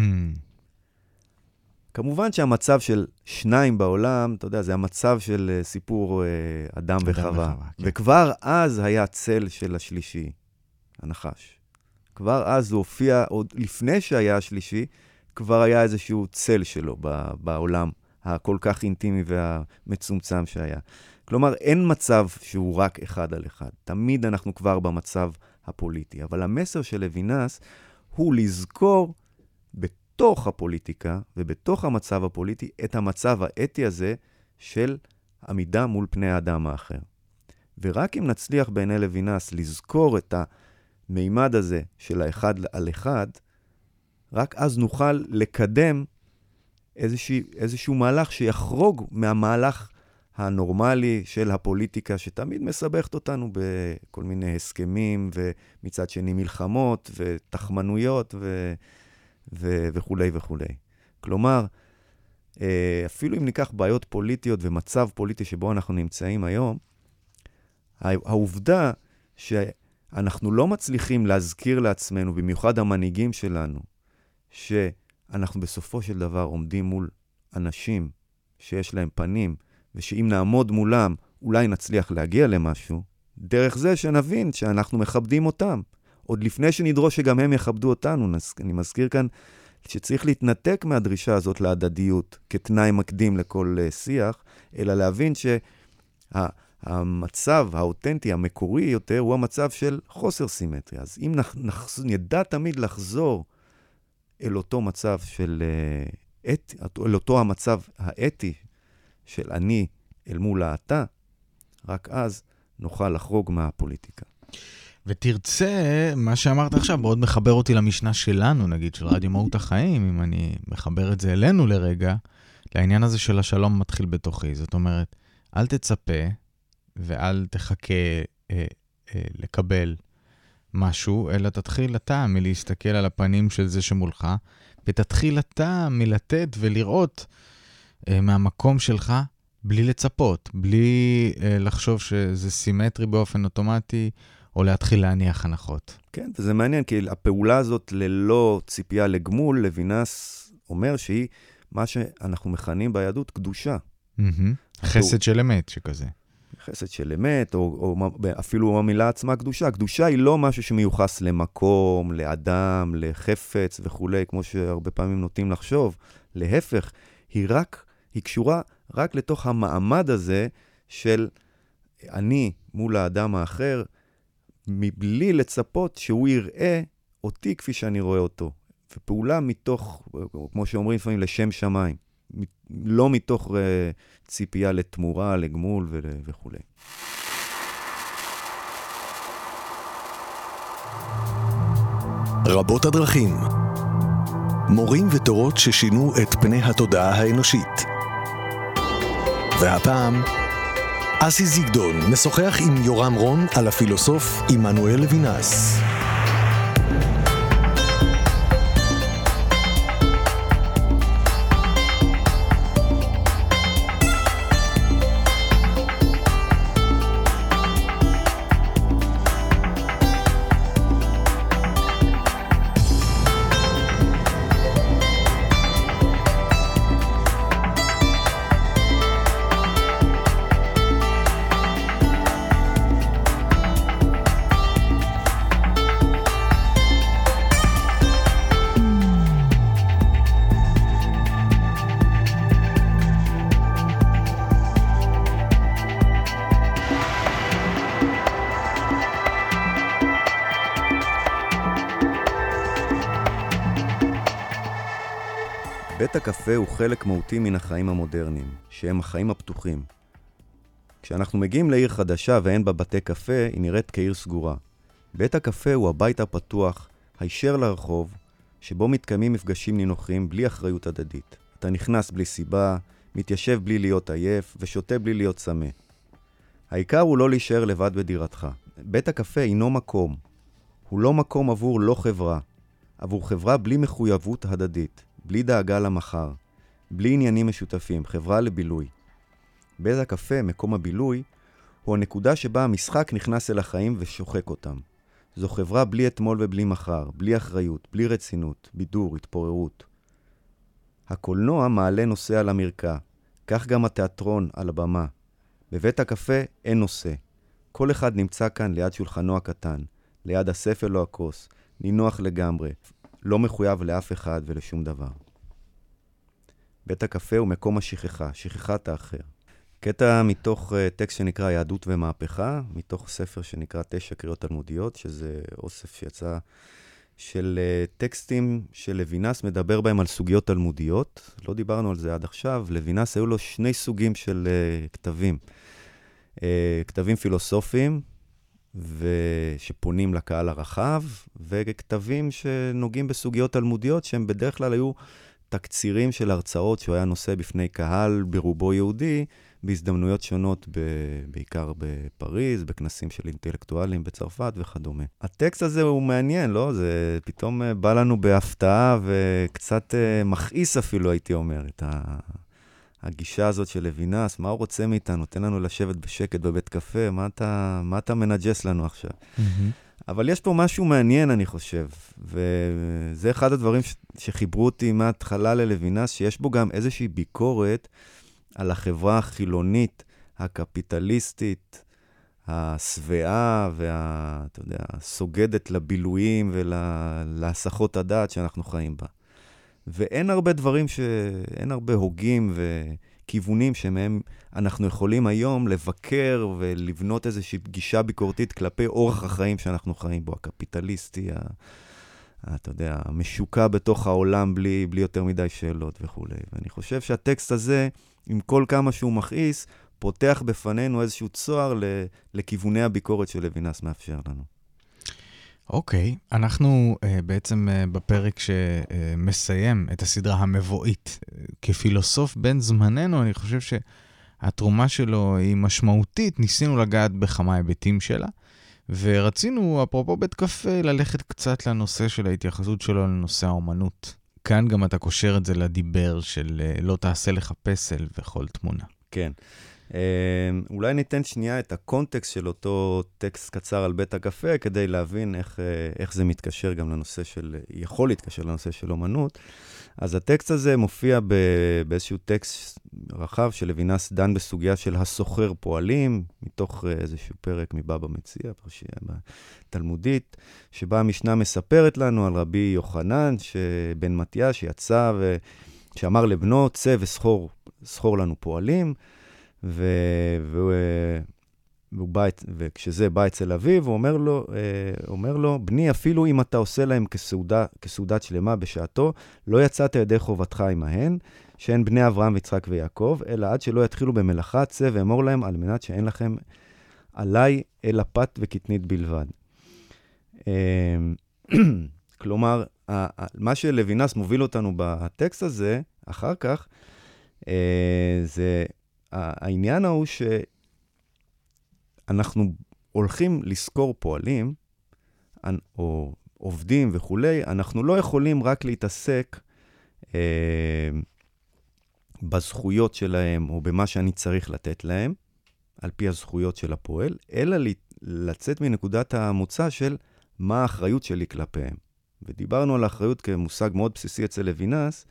כמובן שהמצב של שניים בעולם, אתה יודע, זה המצב של uh, סיפור uh, אדם וחווה. וחווה, כן. וכבר אז היה צל של השלישי, הנחש. כבר אז הוא הופיע, עוד לפני שהיה השלישי, כבר היה איזשהו צל שלו בעולם הכל כך אינטימי והמצומצם שהיה. כלומר, אין מצב שהוא רק אחד על אחד. תמיד אנחנו כבר במצב הפוליטי. אבל המסר של לוינס הוא לזכור בתוך הפוליטיקה ובתוך המצב הפוליטי את המצב האתי הזה של עמידה מול פני האדם האחר. ורק אם נצליח בעיני לוינס לזכור את המימד הזה של האחד על אחד, רק אז נוכל לקדם איזשה, איזשהו מהלך שיחרוג מהמהלך הנורמלי של הפוליטיקה, שתמיד מסבכת אותנו בכל מיני הסכמים, ומצד שני מלחמות, ותחמנויות, ו... ו... וכולי וכולי. כלומר, אה, אפילו אם ניקח בעיות פוליטיות ומצב פוליטי שבו אנחנו נמצאים היום, העובדה שאנחנו לא מצליחים להזכיר לעצמנו, במיוחד המנהיגים שלנו, שאנחנו בסופו של דבר עומדים מול אנשים שיש להם פנים, ושאם נעמוד מולם, אולי נצליח להגיע למשהו, דרך זה שנבין שאנחנו מכבדים אותם. עוד לפני שנדרוש שגם הם יכבדו אותנו, אני מזכיר כאן שצריך להתנתק מהדרישה הזאת להדדיות כתנאי מקדים לכל uh, שיח, אלא להבין שהמצב שה, האותנטי, המקורי יותר, הוא המצב של חוסר סימטריה. אז אם נח, נדע תמיד לחזור אל אותו מצב של... Uh, את, אל אותו המצב האתי של אני אל מול האתה, רק אז נוכל לחרוג מהפוליטיקה. ותרצה, מה שאמרת עכשיו מאוד מחבר אותי למשנה שלנו, נגיד, של רדיו מהות החיים, אם אני מחבר את זה אלינו לרגע, לעניין הזה של השלום מתחיל בתוכי. זאת אומרת, אל תצפה ואל תחכה אה, אה, לקבל משהו, אלא תתחיל אתה מלהסתכל על הפנים של זה שמולך, ותתחיל אתה מלתת ולראות מהמקום שלך בלי לצפות, בלי אה, לחשוב שזה סימטרי באופן אוטומטי, או להתחיל להניח הנחות. כן, וזה מעניין, כי הפעולה הזאת ללא ציפייה לגמול, לוינס אומר שהיא מה שאנחנו מכנים ביהדות קדושה. Mm-hmm. חסד של אמת שכזה. חסד של אמת, או, או אפילו המילה עצמה קדושה. קדושה היא לא משהו שמיוחס למקום, לאדם, לחפץ וכולי, כמו שהרבה פעמים נוטים לחשוב. להפך, היא רק, היא קשורה רק לתוך המעמד הזה של אני מול האדם האחר, מבלי לצפות שהוא יראה אותי כפי שאני רואה אותו. ופעולה מתוך, כמו שאומרים לפעמים, לשם שמיים. לא מתוך uh, ציפייה לתמורה, לגמול וכולי. רבות הדרכים מורים ותורות ששינו את פני התודעה האנושית. והפעם, אסי זיגדון משוחח עם יורם רון על הפילוסוף עמנואל לוינס. הקפה הוא חלק מהותי מן החיים המודרניים, שהם החיים הפתוחים. כשאנחנו מגיעים לעיר חדשה ואין בה בתי קפה, היא נראית כעיר סגורה. בית הקפה הוא הבית הפתוח, הישר לרחוב, שבו מתקיימים מפגשים נינוחים בלי אחריות הדדית. אתה נכנס בלי סיבה, מתיישב בלי להיות עייף ושותה בלי להיות צמא. העיקר הוא לא להישאר לבד בדירתך. בית הקפה אינו מקום. הוא לא מקום עבור לא חברה, עבור חברה בלי מחויבות הדדית. בלי דאגה למחר. בלי עניינים משותפים, חברה לבילוי. בית הקפה, מקום הבילוי, הוא הנקודה שבה המשחק נכנס אל החיים ושוחק אותם. זו חברה בלי אתמול ובלי מחר, בלי אחריות, בלי רצינות, בידור, התפוררות. הקולנוע מעלה נושא על המרקע, כך גם התיאטרון על הבמה. בבית הקפה אין נושא. כל אחד נמצא כאן ליד שולחנו הקטן, ליד הספל או הכוס, נינוח לגמרי, לא מחויב לאף אחד ולשום דבר. בית הקפה הוא מקום השכחה, שכחת האחר. קטע מתוך uh, טקסט שנקרא יהדות ומהפכה, מתוך ספר שנקרא תשע קריאות תלמודיות, שזה אוסף שיצא של uh, טקסטים שלוינס מדבר בהם על סוגיות תלמודיות. לא דיברנו על זה עד עכשיו. לוינס היו לו שני סוגים של uh, כתבים. כתבים פילוסופיים, שפונים לקהל הרחב, וכתבים שנוגעים בסוגיות תלמודיות, שהם בדרך כלל היו תקצירים של הרצאות שהוא היה נושא בפני קהל ברובו יהודי, בהזדמנויות שונות, ב... בעיקר בפריז, בכנסים של אינטלקטואלים בצרפת וכדומה. הטקסט הזה הוא מעניין, לא? זה פתאום אה, בא לנו בהפתעה וקצת אה, מכעיס אפילו, הייתי אומר, את ה... הגישה הזאת של לוינס, מה הוא רוצה מאיתנו? תן לנו לשבת בשקט בבית קפה, מה אתה, מה אתה מנג'ס לנו עכשיו? מממ-הממ. אבל יש פה משהו מעניין, אני חושב, וזה אחד הדברים ש... שחיברו אותי מההתחלה ללוינס, שיש בו גם איזושהי ביקורת על החברה החילונית, הקפיטליסטית, השבעה וה... אתה יודע, סוגדת לבילויים ולהסחות הדעת שאנחנו חיים בה. ואין הרבה דברים ש... אין הרבה הוגים וכיוונים שמהם אנחנו יכולים היום לבקר ולבנות איזושהי גישה ביקורתית כלפי אורח החיים שאנחנו חיים בו, הקפיטליסטי, ה... אתה יודע, המשוקע בתוך העולם בלי, בלי יותר מדי שאלות וכולי. ואני חושב שהטקסט הזה, עם כל כמה שהוא מכעיס, פותח בפנינו איזשהו צוהר לכיווני הביקורת שלוינס מאפשר לנו. אוקיי, okay, אנחנו uh, בעצם uh, בפרק שמסיים uh, את הסדרה המבואית. כפילוסוף בן זמננו, אני חושב שהתרומה שלו היא משמעותית, ניסינו לגעת בכמה היבטים שלה, ורצינו, אפרופו בית קפה, ללכת קצת לנושא של ההתייחסות שלו לנושא האומנות. כאן גם אתה קושר את זה לדיבר של לא תעשה לך פסל וכל תמונה. כן. אמ, אולי ניתן שנייה את הקונטקסט של אותו טקסט קצר על בית הקפה, כדי להבין איך, אה, איך זה מתקשר גם לנושא של, יכול להתקשר לנושא של אומנות. אז הטקסט הזה מופיע ב, באיזשהו טקסט רחב של לוינס דן בסוגיה של הסוחר פועלים, מתוך אה, איזשהו פרק מבבא מציע, פרשייה תלמודית, שבה המשנה מספרת לנו על רבי יוחנן, בן מתיה, שיצא ושאמר לבנו, צא וסחור לנו פועלים. ו... והוא, והוא בא, וכשזה בא אצל אביו, הוא אומר לו, אה, אומר לו, בני, אפילו אם אתה עושה להם כסעודה, כסעודת שלמה בשעתו, לא יצאת ידי חובתך עמהן, שהן בני אברהם, יצחק ויעקב, אלא עד שלא יתחילו במלאכה, צא ואמור להם, על מנת שאין לכם עליי אלא פת וקטנית בלבד. אה, [clears throat] כלומר, מה שלוינס מוביל אותנו בטקסט הזה, אחר כך, אה, זה העניין הוא שאנחנו הולכים לשכור פועלים, או עובדים וכולי, אנחנו לא יכולים רק להתעסק אה, בזכויות שלהם או במה שאני צריך לתת להם, על פי הזכויות של הפועל, אלא לצאת מנקודת המוצא של מה האחריות שלי כלפיהם. ודיברנו על האחריות כמושג מאוד בסיסי אצל לוינס,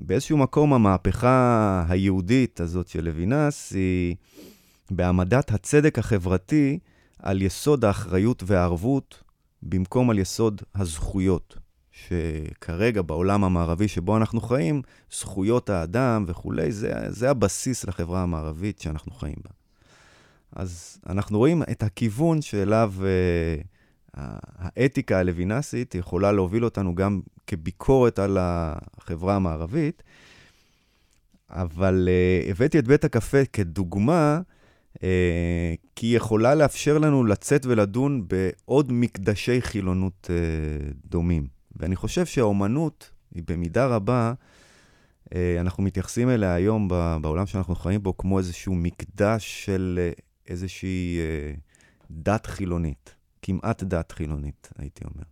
באיזשהו מקום המהפכה היהודית הזאת של לוינס היא בהעמדת הצדק החברתי על יסוד האחריות והערבות, במקום על יסוד הזכויות. שכרגע בעולם המערבי שבו אנחנו חיים, זכויות האדם וכולי, זה, זה הבסיס לחברה המערבית שאנחנו חיים בה. אז אנחנו רואים את הכיוון שאליו אה, האתיקה הלווינסית יכולה להוביל אותנו גם כביקורת על החברה המערבית, אבל uh, הבאתי את בית הקפה כדוגמה, uh, כי היא יכולה לאפשר לנו לצאת ולדון בעוד מקדשי חילונות uh, דומים. ואני חושב שהאומנות היא במידה רבה, אנחנו מתייחסים אליה היום בעולם שאנחנו חיים בו כמו איזשהו מקדש של איזושהי דת חילונית. כמעט דת חילונית, הייתי אומר.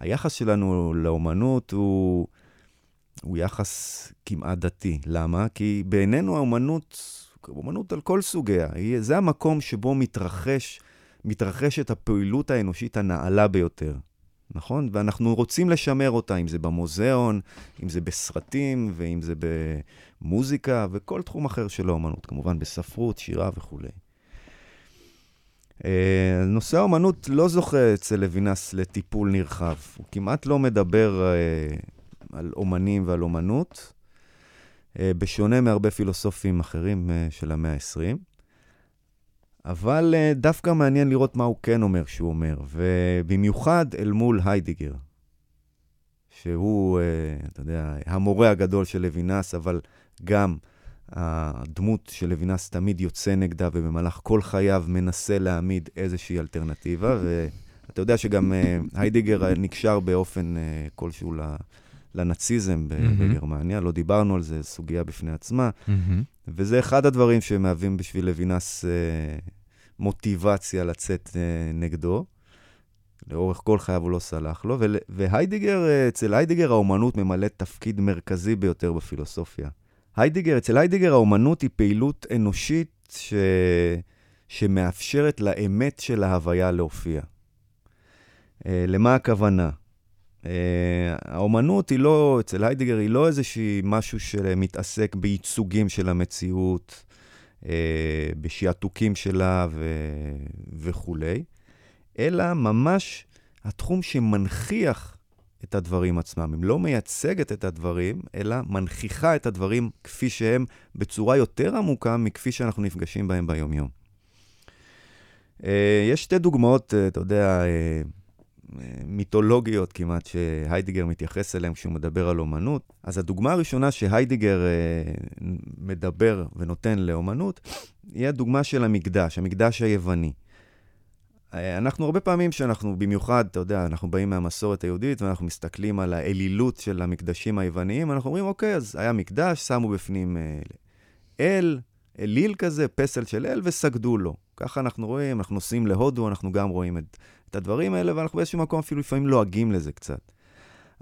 היחס שלנו לאומנות הוא, הוא יחס כמעט דתי. למה? כי בעינינו האומנות, אומנות על כל סוגיה, זה המקום שבו מתרחש, מתרחשת הפעילות האנושית הנעלה ביותר. נכון? ואנחנו רוצים לשמר אותה, אם זה במוזיאון, אם זה בסרטים, ואם זה במוזיקה, וכל תחום אחר של האומנות, כמובן בספרות, שירה וכולי. אה, נושא האומנות לא זוכה אצל לוינס לטיפול נרחב. הוא כמעט לא מדבר אה, על אומנים ועל אומנות, אה, בשונה מהרבה פילוסופים אחרים של המאה ה-20. אבל דווקא מעניין לראות מה הוא כן אומר שהוא אומר, ובמיוחד אל מול היידיגר, שהוא, אתה יודע, המורה הגדול של לוינס, אבל גם הדמות של לוינס תמיד יוצא נגדה, ובמהלך כל חייו מנסה להעמיד איזושהי אלטרנטיבה, [laughs] ואתה יודע שגם uh, היידיגר נקשר באופן uh, כלשהו לנאציזם. בגרמניה, לא דיברנו על זה, סוגיה בפני עצמה. וזה אחד הדברים שמהווים בשביל לוינס uh, מוטיבציה לצאת נגדו. לאורך כל חייו הוא לא סלח לו, והיידיגר, אצל היידיגר האומנות ממלאת תפקיד מרכזי ביותר בפילוסופיה. היידיגר, אצל היידיגר האומנות היא פעילות אנושית ש... שמאפשרת לאמת של ההוויה להופיע. Uh, למה הכוונה? Uh, האומנות היא לא, אצל היידיגר היא לא איזושהי משהו שמתעסק בייצוגים של המציאות, uh, בשעתוקים שלה ו... וכולי, אלא ממש התחום שמנכיח את הדברים עצמם. היא לא מייצגת את הדברים, אלא מנכיחה את הדברים כפי שהם בצורה יותר עמוקה מכפי שאנחנו נפגשים בהם ביומיום. Uh, יש שתי דוגמאות, uh, אתה יודע, uh, מיתולוגיות כמעט, שהיידיגר מתייחס אליהן כשהוא מדבר על אומנות. אז הדוגמה הראשונה שהיידיגר מדבר ונותן לאומנות, היא הדוגמה של המקדש, המקדש היווני. אה, אנחנו הרבה פעמים שאנחנו, במיוחד, אתה יודע, אנחנו באים מהמסורת היהודית ואנחנו מסתכלים על האלילות של המקדשים היווניים, אנחנו אומרים, אוקיי, אז היה מקדש, שמו בפנים אה, אל, אליל כזה, פסל של אל, וסגדו לו. ככה אנחנו רואים, אנחנו נוסעים להודו, אנחנו גם רואים את, את הדברים האלה, ואנחנו באיזשהו מקום אפילו לפעמים לועגים לזה קצת.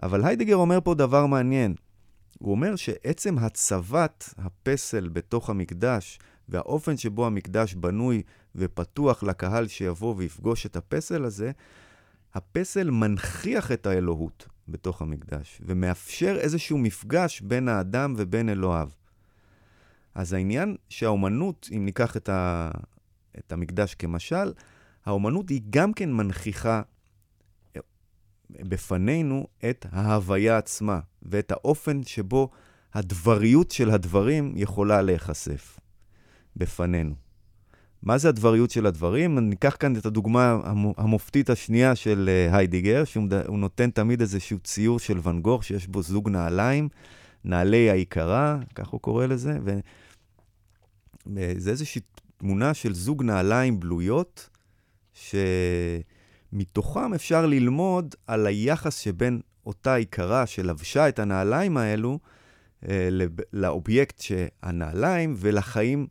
אבל היידיגר אומר פה דבר מעניין. הוא אומר שעצם הצבת הפסל בתוך המקדש, והאופן שבו המקדש בנוי ופתוח לקהל שיבוא ויפגוש את הפסל הזה, הפסל מנכיח את האלוהות בתוך המקדש, ומאפשר איזשהו מפגש בין האדם ובין אלוהיו. אז העניין שהאומנות, אם ניקח את, ה, את המקדש כמשל, האומנות היא גם כן מנכיחה בפנינו את ההוויה עצמה, ואת האופן שבו הדבריות של הדברים יכולה להיחשף בפנינו. מה זה הדבריות של הדברים? אני אקח כאן את הדוגמה המופתית השנייה של אה, היידיגר, שהוא נותן תמיד איזשהו ציור של ואן גוך שיש בו זוג נעליים, נעלי העיקרה, כך הוא קורא לזה, וזה איזושהי תמונה של זוג נעליים בלויות, שמתוכם אפשר ללמוד על היחס שבין אותה עיקרה שלבשה את הנעליים האלו, אה, לאובייקט שהנעליים ולחיים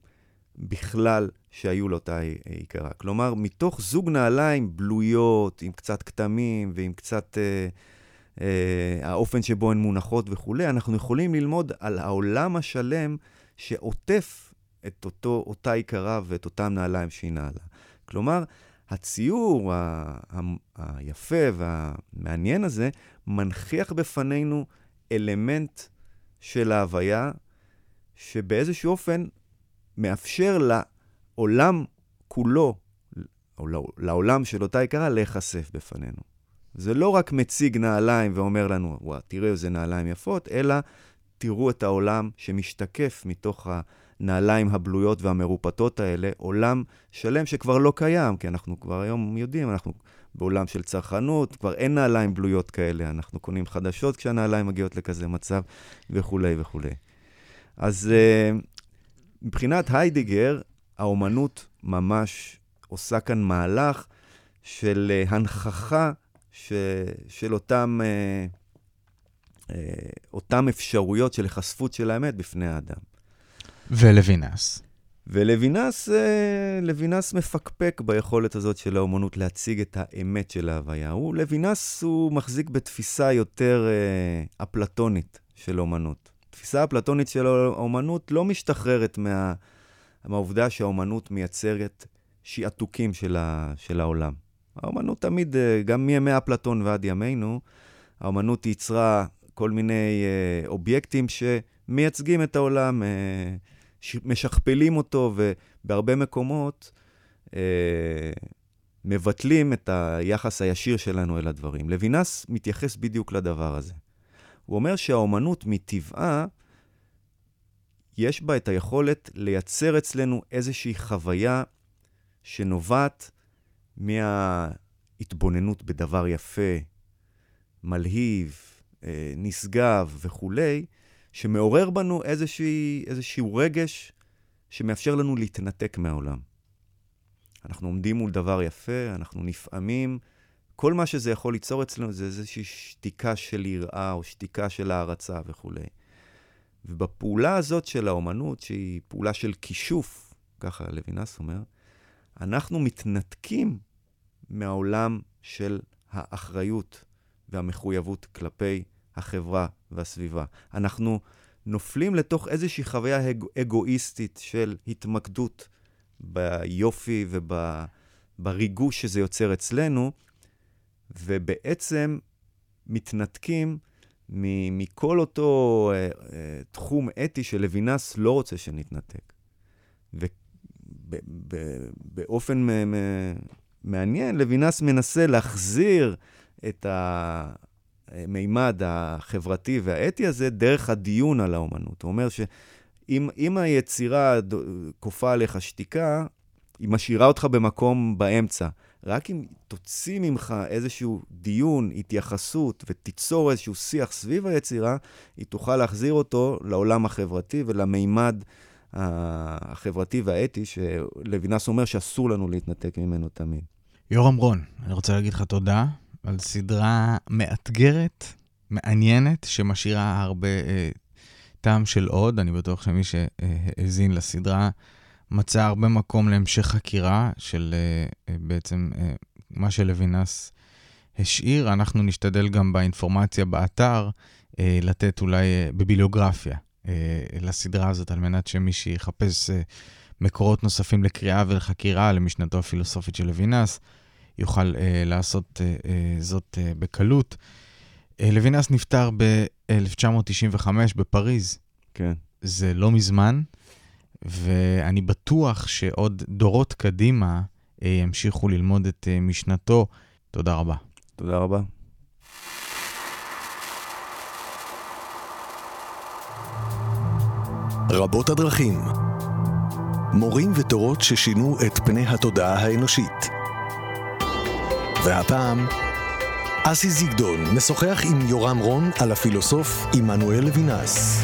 בכלל שהיו לאותה עיקרה. כלומר, מתוך זוג נעליים בלויות, עם קצת כתמים ועם קצת אה, אה, האופן שבו הן מונחות וכולי, אנחנו יכולים ללמוד על העולם השלם שעוטף את אותו, אותה עיקרה ואת אותם נעליים שהיא נעלה. כלומר, הציור ה- ה- היפה והמעניין הזה מנכיח בפנינו אלמנט של ההוויה, שבאיזשהו אופן מאפשר לעולם כולו, או לעולם של אותה יקרה, להיחשף בפנינו. זה לא רק מציג נעליים ואומר לנו, וואה, תראו איזה נעליים יפות, אלא תראו את העולם שמשתקף מתוך הנעליים הבלויות והמרופטות האלה, עולם שלם שכבר לא קיים, כי אנחנו כבר היום יודעים, אנחנו בעולם של צרכנות, כבר אין נעליים בלויות כאלה, אנחנו קונים חדשות כשהנעליים מגיעות לכזה מצב, וכולי וכולי. אז uh, מבחינת היידיגר, האומנות ממש עושה כאן מהלך של uh, הנכחה ש, של אותם, uh, uh, אותם אפשרויות של היחשפות של האמת בפני האדם. ולוינס. ולוינס, לוינס מפקפק ביכולת הזאת של האומנות להציג את האמת של ההוויה. הוא, לוינס הוא מחזיק בתפיסה יותר אפלטונית של אומנות. התפיסה האפלטונית של האומנות לא משתחררת מה, מהעובדה שהאומנות מייצרת שעתוקים של, ה, של העולם. האומנות תמיד, אה, גם מימי אפלטון ועד ימינו, האומנות ייצרה כל מיני אה, אובייקטים שמייצגים את העולם, אה, משכפלים אותו, ובהרבה מקומות אה, מבטלים את היחס הישיר שלנו אל הדברים. לוינס מתייחס בדיוק לדבר הזה. הוא אומר שהאומנות מטבעה, יש בה את היכולת לייצר אצלנו איזושהי חוויה שנובעת מההתבוננות בדבר יפה, מלהיב, אה, נשגב וכולי, שמעורר בנו איזושהי, איזשהו רגש שמאפשר לנו להתנתק מהעולם. אנחנו עומדים מול דבר יפה, אנחנו נפעמים, כל מה שזה יכול ליצור אצלנו זה איזושהי שתיקה של יראה או שתיקה של הערצה וכולי. ובפעולה הזאת של האומנות, שהיא פעולה של כישוף, ככה לוינס אומר, אנחנו מתנתקים מהעולם של האחריות והמחויבות כלפי החברה והסביבה. אנחנו נופלים לתוך איזושהי חוויה אג... אגואיסטית של התמקדות ביופי ובריגוש שזה יוצר אצלנו, ובעצם מתנתקים מכל אותו uh, uh, תחום אתי שלוינס לא רוצה שנתנתק. ובאופן מעניין, לוינס מנסה להחזיר את המימד החברתי והאתי הזה דרך הדיון על האומנות. הוא אומר שאם היצירה כופה עליך שתיקה, היא משאירה אותך במקום באמצע. רק אם תוציא ממך איזשהו דיון, התייחסות, ותיצור איזשהו שיח סביב היצירה, היא תוכל להחזיר אותו לעולם החברתי ולמימד החברתי והאתי, שלוינס אומר שאסור לנו להתנתק ממנו תמיד. יורם רון, אני רוצה להגיד לך תודה. על סדרה מאתגרת, מעניינת, שמשאירה הרבה אה, טעם של עוד. אני בטוח שמי שהאזין לסדרה מצא הרבה מקום להמשך חקירה של אה, אה, בעצם אה, מה שלוינס השאיר. אנחנו נשתדל גם באינפורמציה באתר לתת אולי בביליוגרפיה לסדרה הזאת, על מנת שמי שיחפש מקורות נוספים לקריאה ולחקירה למשנתו הפילוסופית של לוינס, יוכל לעשות זאת בקלות. לוינס נפטר ב-1995 בפריז. כן. זה לא מזמן, ואני בטוח שעוד דורות קדימה אה, ימשיכו ללמוד את אה, משנתו. תודה רבה. תודה רבה. רבות הדרכים. מורים ותורות ששינו את פני התודעה האנושית. והפעם, אסי זיגדון משוחח עם יורם רון על הפילוסוף עמנואל לוינס.